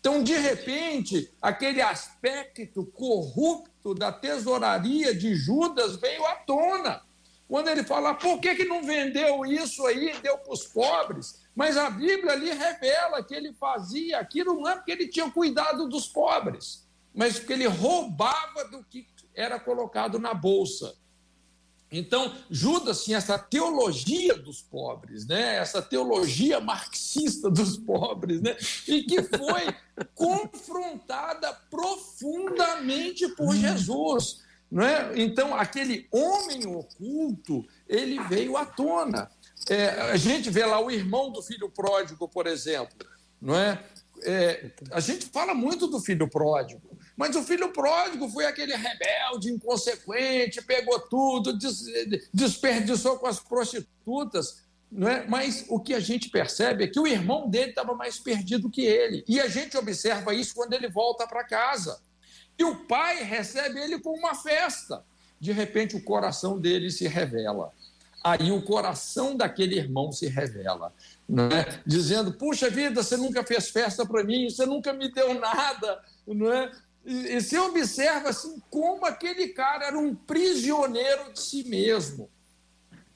Então, de repente, aquele aspecto corrupto da tesouraria de Judas veio à tona. Quando ele fala, por que, que não vendeu isso aí e deu para os pobres? Mas a Bíblia ali revela que ele fazia aquilo não é porque ele tinha cuidado dos pobres, mas porque ele roubava do que era colocado na bolsa. Então, Judas tinha essa teologia dos pobres, né? essa teologia marxista dos pobres, né? e que foi confrontada profundamente por Jesus. Não é? Então, aquele homem oculto, ele veio à tona. É, a gente vê lá o irmão do filho pródigo, por exemplo. Não é? é? a gente fala muito do filho pródigo, mas o filho pródigo foi aquele rebelde, inconsequente, pegou tudo, desperdiçou com as prostitutas. Não é? Mas o que a gente percebe é que o irmão dele estava mais perdido que ele. E a gente observa isso quando ele volta para casa. E o pai recebe ele com uma festa. De repente, o coração dele se revela. Aí o coração daquele irmão se revela, é? dizendo: Puxa vida, você nunca fez festa para mim, você nunca me deu nada, não é? E você observa assim como aquele cara era um prisioneiro de si mesmo.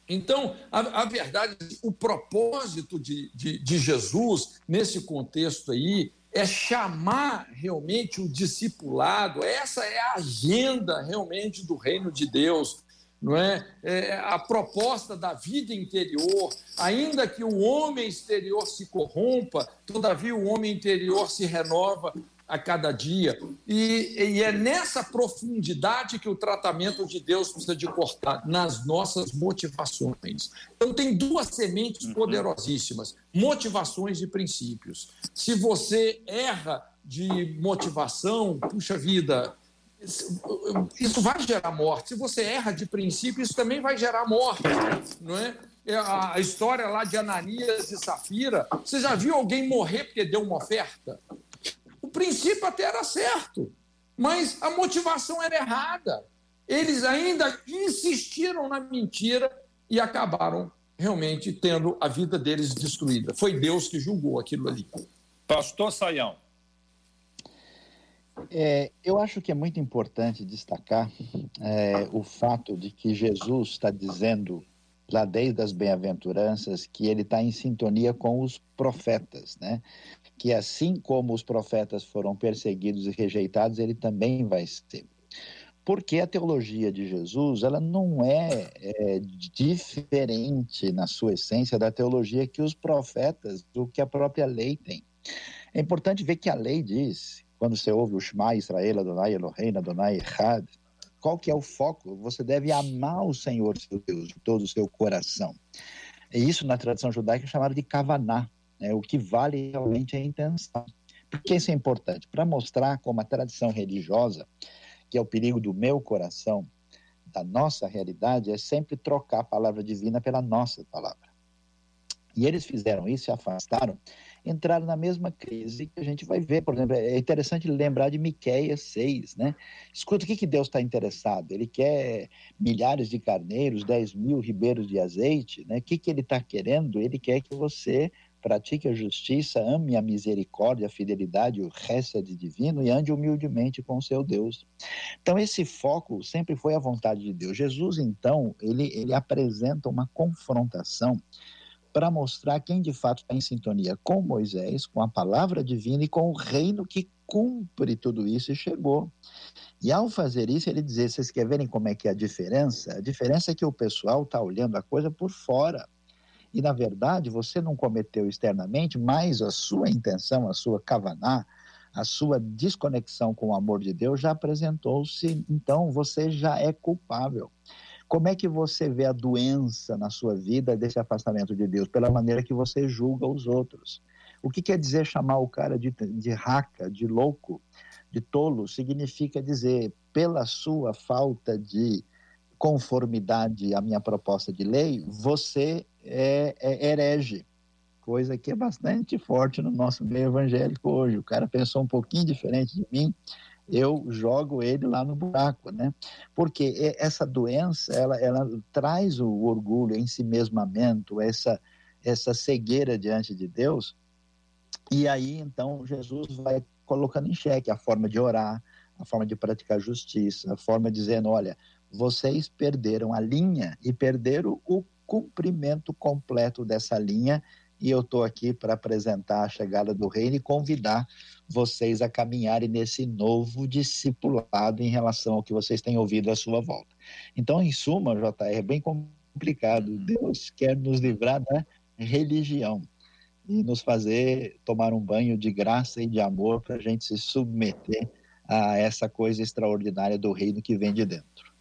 Então, a, a verdade, o propósito de, de, de Jesus nesse contexto aí é chamar realmente o discipulado. Essa é a agenda realmente do reino de Deus não é? é? a proposta da vida interior, ainda que o homem exterior se corrompa, todavia o homem interior se renova a cada dia. E, e, é nessa profundidade que o tratamento de Deus precisa de cortar, nas nossas motivações. Então, tem duas sementes uhum. poderosíssimas: motivações e princípios. Se você erra de motivação, puxa vida, isso vai gerar morte. Se você erra de princípio, isso também vai gerar morte, não é? é a história lá de Ananias e Safira, você já viu alguém morrer porque deu uma oferta? Princípio até era certo, mas a motivação era errada. Eles ainda insistiram na mentira e acabaram realmente tendo a vida deles destruída. Foi Deus que julgou aquilo ali. Pastor Saião. É, eu acho que é muito importante destacar é, o fato de que Jesus está dizendo lá desde as bem-aventuranças que ele está em sintonia com os profetas, né? Que assim como os profetas foram perseguidos e rejeitados, ele também vai ser. Porque a teologia de Jesus, ela não é, é diferente na sua essência da teologia que os profetas, do que a própria lei tem. É importante ver que a lei diz, quando você ouve o Shema Israel, Adonai Eloheinu, Adonai Echad, qual que é o foco? Você deve amar o Senhor, seu Deus, de todo o seu coração. E isso na tradição judaica é chamado de kavaná, né? O que vale realmente é a intenção. Por que isso é importante? Para mostrar como a tradição religiosa, que é o perigo do meu coração, da nossa realidade, é sempre trocar a palavra divina pela nossa palavra. e eles fizeram isso, se afastaram, entraram na mesma crise que a gente vai ver. Por exemplo, é interessante lembrar de Miqueias 6, né? Escuta, o que, que Deus está interessado? Ele quer milhares de carneiros, 10 mil ribeiros de azeite, né? O que, que ele está querendo? Ele quer que você pratique a justiça, ame a misericórdia, a fidelidade, o de divino e ande humildemente com seu Deus. Então, esse foco sempre foi a vontade de Deus. Jesus, então, ele, ele apresenta uma confrontação para mostrar quem de fato está em sintonia com Moisés, com a palavra divina e com o reino que cumpre tudo isso e chegou. E ao fazer isso, ele dizer: vocês querem verem como é que é a diferença? A diferença é que o pessoal está olhando a coisa por fora. E, na verdade, você não cometeu externamente, mas a sua intenção, a sua kavaná, a sua desconexão com o amor de Deus já apresentou-se, então você já é culpável. Como é que você vê a doença na sua vida desse afastamento de Deus? Pela maneira que você julga os outros. O que quer dizer chamar o cara de, de raca, de louco, de tolo? Significa dizer, pela sua falta de conformidade à minha proposta de lei, você é, é herege. Coisa que é bastante forte no nosso meio evangélico hoje. O cara pensou um pouquinho diferente de mim, eu jogo ele lá no buraco, né? Porque essa doença, ela, ela traz o orgulho, em si mesmamento, essa, essa cegueira diante de Deus, e aí, então, Jesus vai colocando em xeque a forma de orar, a forma de praticar justiça, a forma de dizendo, olha, vocês perderam a linha e perderam o cumprimento completo dessa linha e eu estou aqui para apresentar a chegada do reino e convidar vocês a caminharem nesse novo discipulado em relação ao que vocês têm ouvido à sua volta. Então, em suma, JR, é bem complicado. Deus quer nos livrar da religião e nos fazer tomar um banho de graça e de amor para a gente se submeter a essa coisa extraordinária do reino que vem de dentro.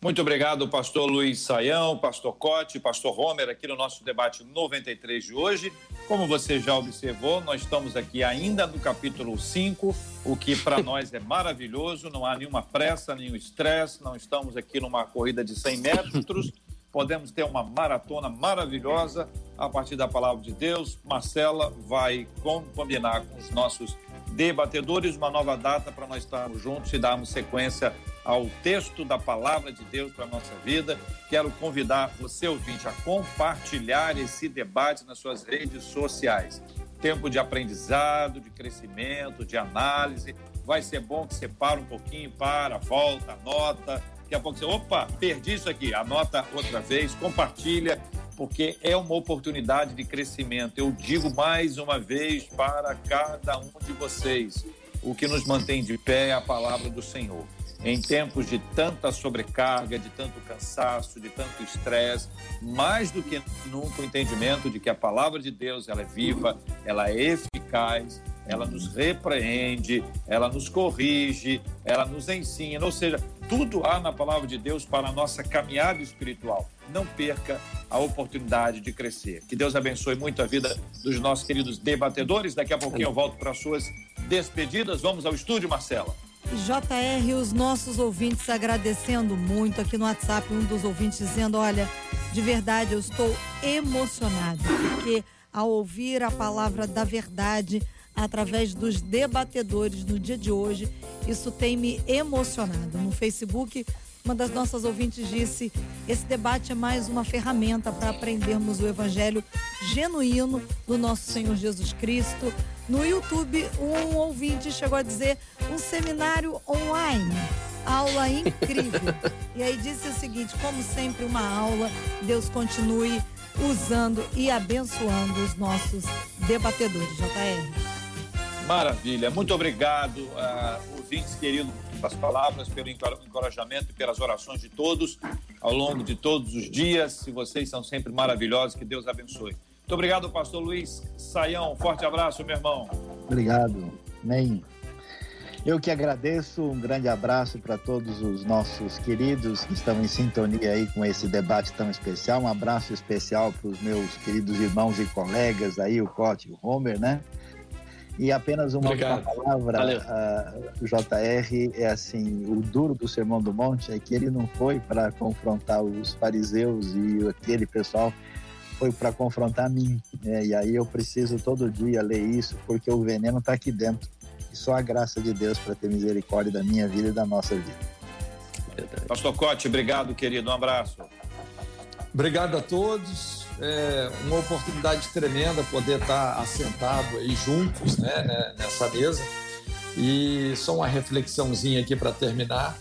Muito obrigado, pastor Luiz Saião, pastor Cote, pastor Homer, aqui no nosso debate 93 de hoje. Como você já observou, nós estamos aqui ainda no capítulo 5, o que para nós é maravilhoso, não há nenhuma pressa, nenhum estresse, não estamos aqui numa corrida de 100 metros, podemos ter uma maratona maravilhosa a partir da palavra de Deus. Marcela vai combinar com os nossos debatedores uma nova data para nós estarmos juntos e darmos sequência ao texto da palavra de Deus para a nossa vida. Quero convidar você, ouvinte, a compartilhar esse debate nas suas redes sociais. Tempo de aprendizado, de crescimento, de análise. Vai ser bom que você para um pouquinho, para, volta, anota. Daqui a pouco você, opa, perdi isso aqui. Anota outra vez, compartilha, porque é uma oportunidade de crescimento. Eu digo mais uma vez para cada um de vocês: o que nos mantém de pé é a palavra do Senhor em tempos de tanta sobrecarga, de tanto cansaço, de tanto estresse, mais do que nunca o entendimento de que a palavra de Deus ela é viva, ela é eficaz, ela nos repreende, ela nos corrige, ela nos ensina, ou seja, tudo há na palavra de Deus para a nossa caminhada espiritual. Não perca a oportunidade de crescer. Que Deus abençoe muito a vida dos nossos queridos debatedores. Daqui a pouquinho eu volto para as suas despedidas. Vamos ao estúdio, Marcela. JR, os nossos ouvintes agradecendo muito aqui no WhatsApp, um dos ouvintes dizendo: olha, de verdade eu estou emocionado, porque ao ouvir a palavra da verdade através dos debatedores no dia de hoje, isso tem me emocionado. No Facebook, uma das nossas ouvintes disse: esse debate é mais uma ferramenta para aprendermos o evangelho genuíno do nosso Senhor Jesus Cristo no YouTube, um ouvinte chegou a dizer um seminário online. Aula incrível. e aí disse o seguinte: como sempre, uma aula, Deus continue usando e abençoando os nossos debatedores. JR. Maravilha, muito obrigado, uh, ouvintes queridos, pelas palavras, pelo encorajamento e pelas orações de todos ao longo de todos os dias. E vocês são sempre maravilhosos, que Deus abençoe. Muito obrigado, pastor Luiz Saião. Forte abraço, meu irmão. Obrigado. Amém. Eu que agradeço, um grande abraço para todos os nossos queridos que estão em sintonia aí com esse debate tão especial. Um abraço especial para os meus queridos irmãos e colegas aí, o Cote e o Homer, né? E apenas uma última palavra, uh, JR, é assim, o duro do Sermão do Monte é que ele não foi para confrontar os fariseus e aquele pessoal foi para confrontar a mim. Né? E aí eu preciso todo dia ler isso, porque o veneno está aqui dentro. E só a graça de Deus para ter misericórdia da minha vida e da nossa vida. Pastor Cote, obrigado, querido. Um abraço. Obrigado a todos. É uma oportunidade tremenda poder estar assentado aí juntos né, né nessa mesa. E só uma reflexãozinha aqui para terminar.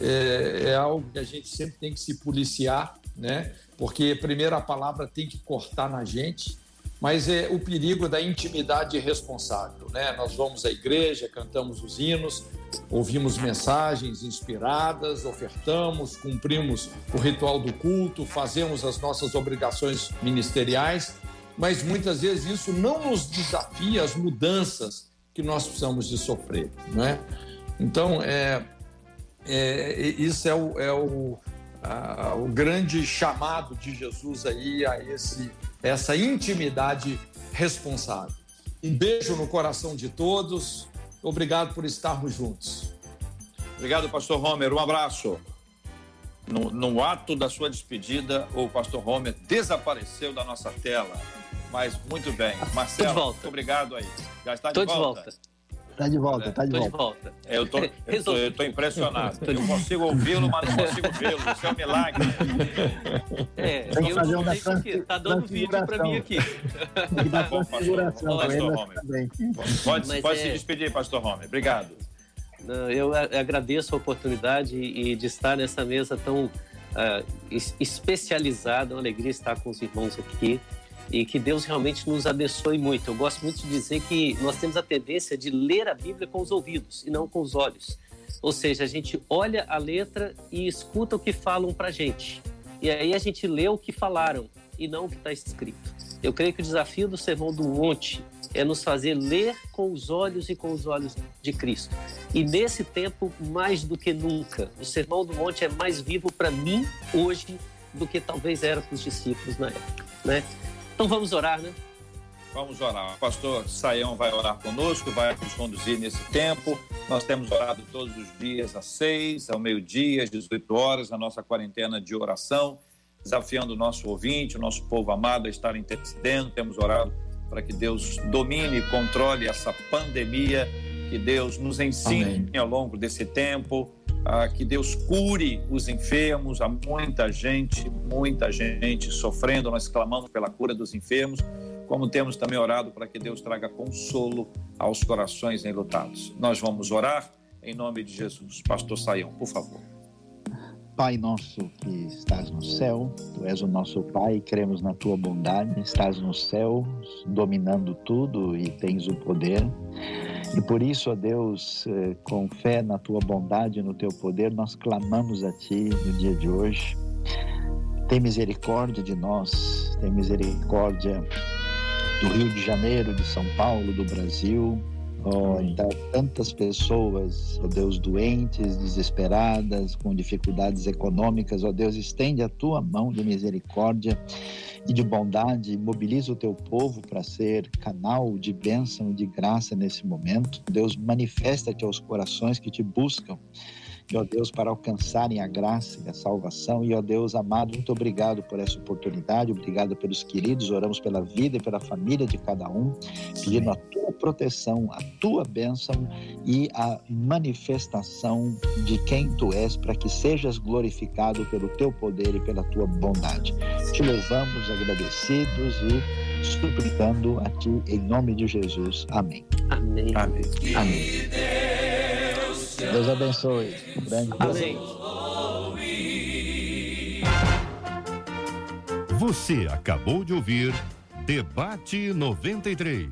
É, é, algo que a gente sempre tem que se policiar, né? Porque primeiro a palavra tem que cortar na gente, mas é o perigo da intimidade responsável, né? Nós vamos à igreja, cantamos os hinos, ouvimos mensagens inspiradas, ofertamos, cumprimos o ritual do culto, fazemos as nossas obrigações ministeriais, mas muitas vezes isso não nos desafia as mudanças que nós precisamos de sofrer, né? Então, é, é, isso é o, é o, a, o grande chamado de Jesus aí a esse, essa intimidade responsável. Um beijo no coração de todos. Obrigado por estarmos juntos. Obrigado, pastor Homer. Um abraço. No, no, ato da sua despedida, o pastor Homer desapareceu da nossa tela. Mas muito bem. Marcelo, muito obrigado aí. Já está de volta. De volta. Tá de volta, tá de volta. De volta. É, eu, tô, eu, tô, eu tô impressionado. Eu consigo ouvi-lo, mas não consigo vê-lo. Isso é um milagre. É, Tem que fazer uma trans, Tá dando vídeo pra mim aqui. Tem que dar configuração Pode, pode, pode é... se despedir, pastor Rome. Obrigado. Eu agradeço a oportunidade de estar nessa mesa tão uh, especializada. É uma alegria estar com os irmãos aqui e que Deus realmente nos abençoe muito. Eu gosto muito de dizer que nós temos a tendência de ler a Bíblia com os ouvidos e não com os olhos. Ou seja, a gente olha a letra e escuta o que falam para gente. E aí a gente lê o que falaram e não o que está escrito. Eu creio que o desafio do Sermão do Monte é nos fazer ler com os olhos e com os olhos de Cristo. E nesse tempo, mais do que nunca, o Sermão do Monte é mais vivo para mim hoje do que talvez era para os discípulos na época, né? Então vamos orar, né? Vamos orar. O pastor Saião vai orar conosco, vai nos conduzir nesse tempo. Nós temos orado todos os dias às seis, ao meio-dia, às 18 horas, a nossa quarentena de oração, desafiando o nosso ouvinte, o nosso povo amado a estar intercedendo. Temos orado para que Deus domine e controle essa pandemia, que Deus nos ensine Amém. ao longo desse tempo ah, que Deus cure os enfermos, há muita gente, muita gente sofrendo, nós clamamos pela cura dos enfermos, como temos também orado para que Deus traga consolo aos corações enlutados. Nós vamos orar em nome de Jesus. Pastor Saião, por favor. Pai nosso que estás no céu, tu és o nosso Pai, cremos na tua bondade, estás no céu, dominando tudo e tens o poder. E por isso, ó Deus, eh, com fé na tua bondade e no teu poder, nós clamamos a ti no dia de hoje. Tem misericórdia de nós, tem misericórdia do Rio de Janeiro, de São Paulo, do Brasil, Oh, então, tantas pessoas, ó oh Deus, doentes, desesperadas, com dificuldades econômicas, ó oh Deus, estende a tua mão de misericórdia e de bondade, mobiliza o teu povo para ser canal de bênção e de graça nesse momento. Deus, manifesta-te aos corações que te buscam e, ó Deus, para alcançarem a graça e a salvação. E, ó Deus amado, muito obrigado por essa oportunidade, obrigado pelos queridos, oramos pela vida e pela família de cada um, pedindo a tua proteção, a tua bênção e a manifestação de quem tu és, para que sejas glorificado pelo teu poder e pela tua bondade. Te louvamos agradecidos e suplicando a ti em nome de Jesus. Amém. Amém. Amém. Amém. Deus abençoe. grande Amém. Você acabou de ouvir Debate 93.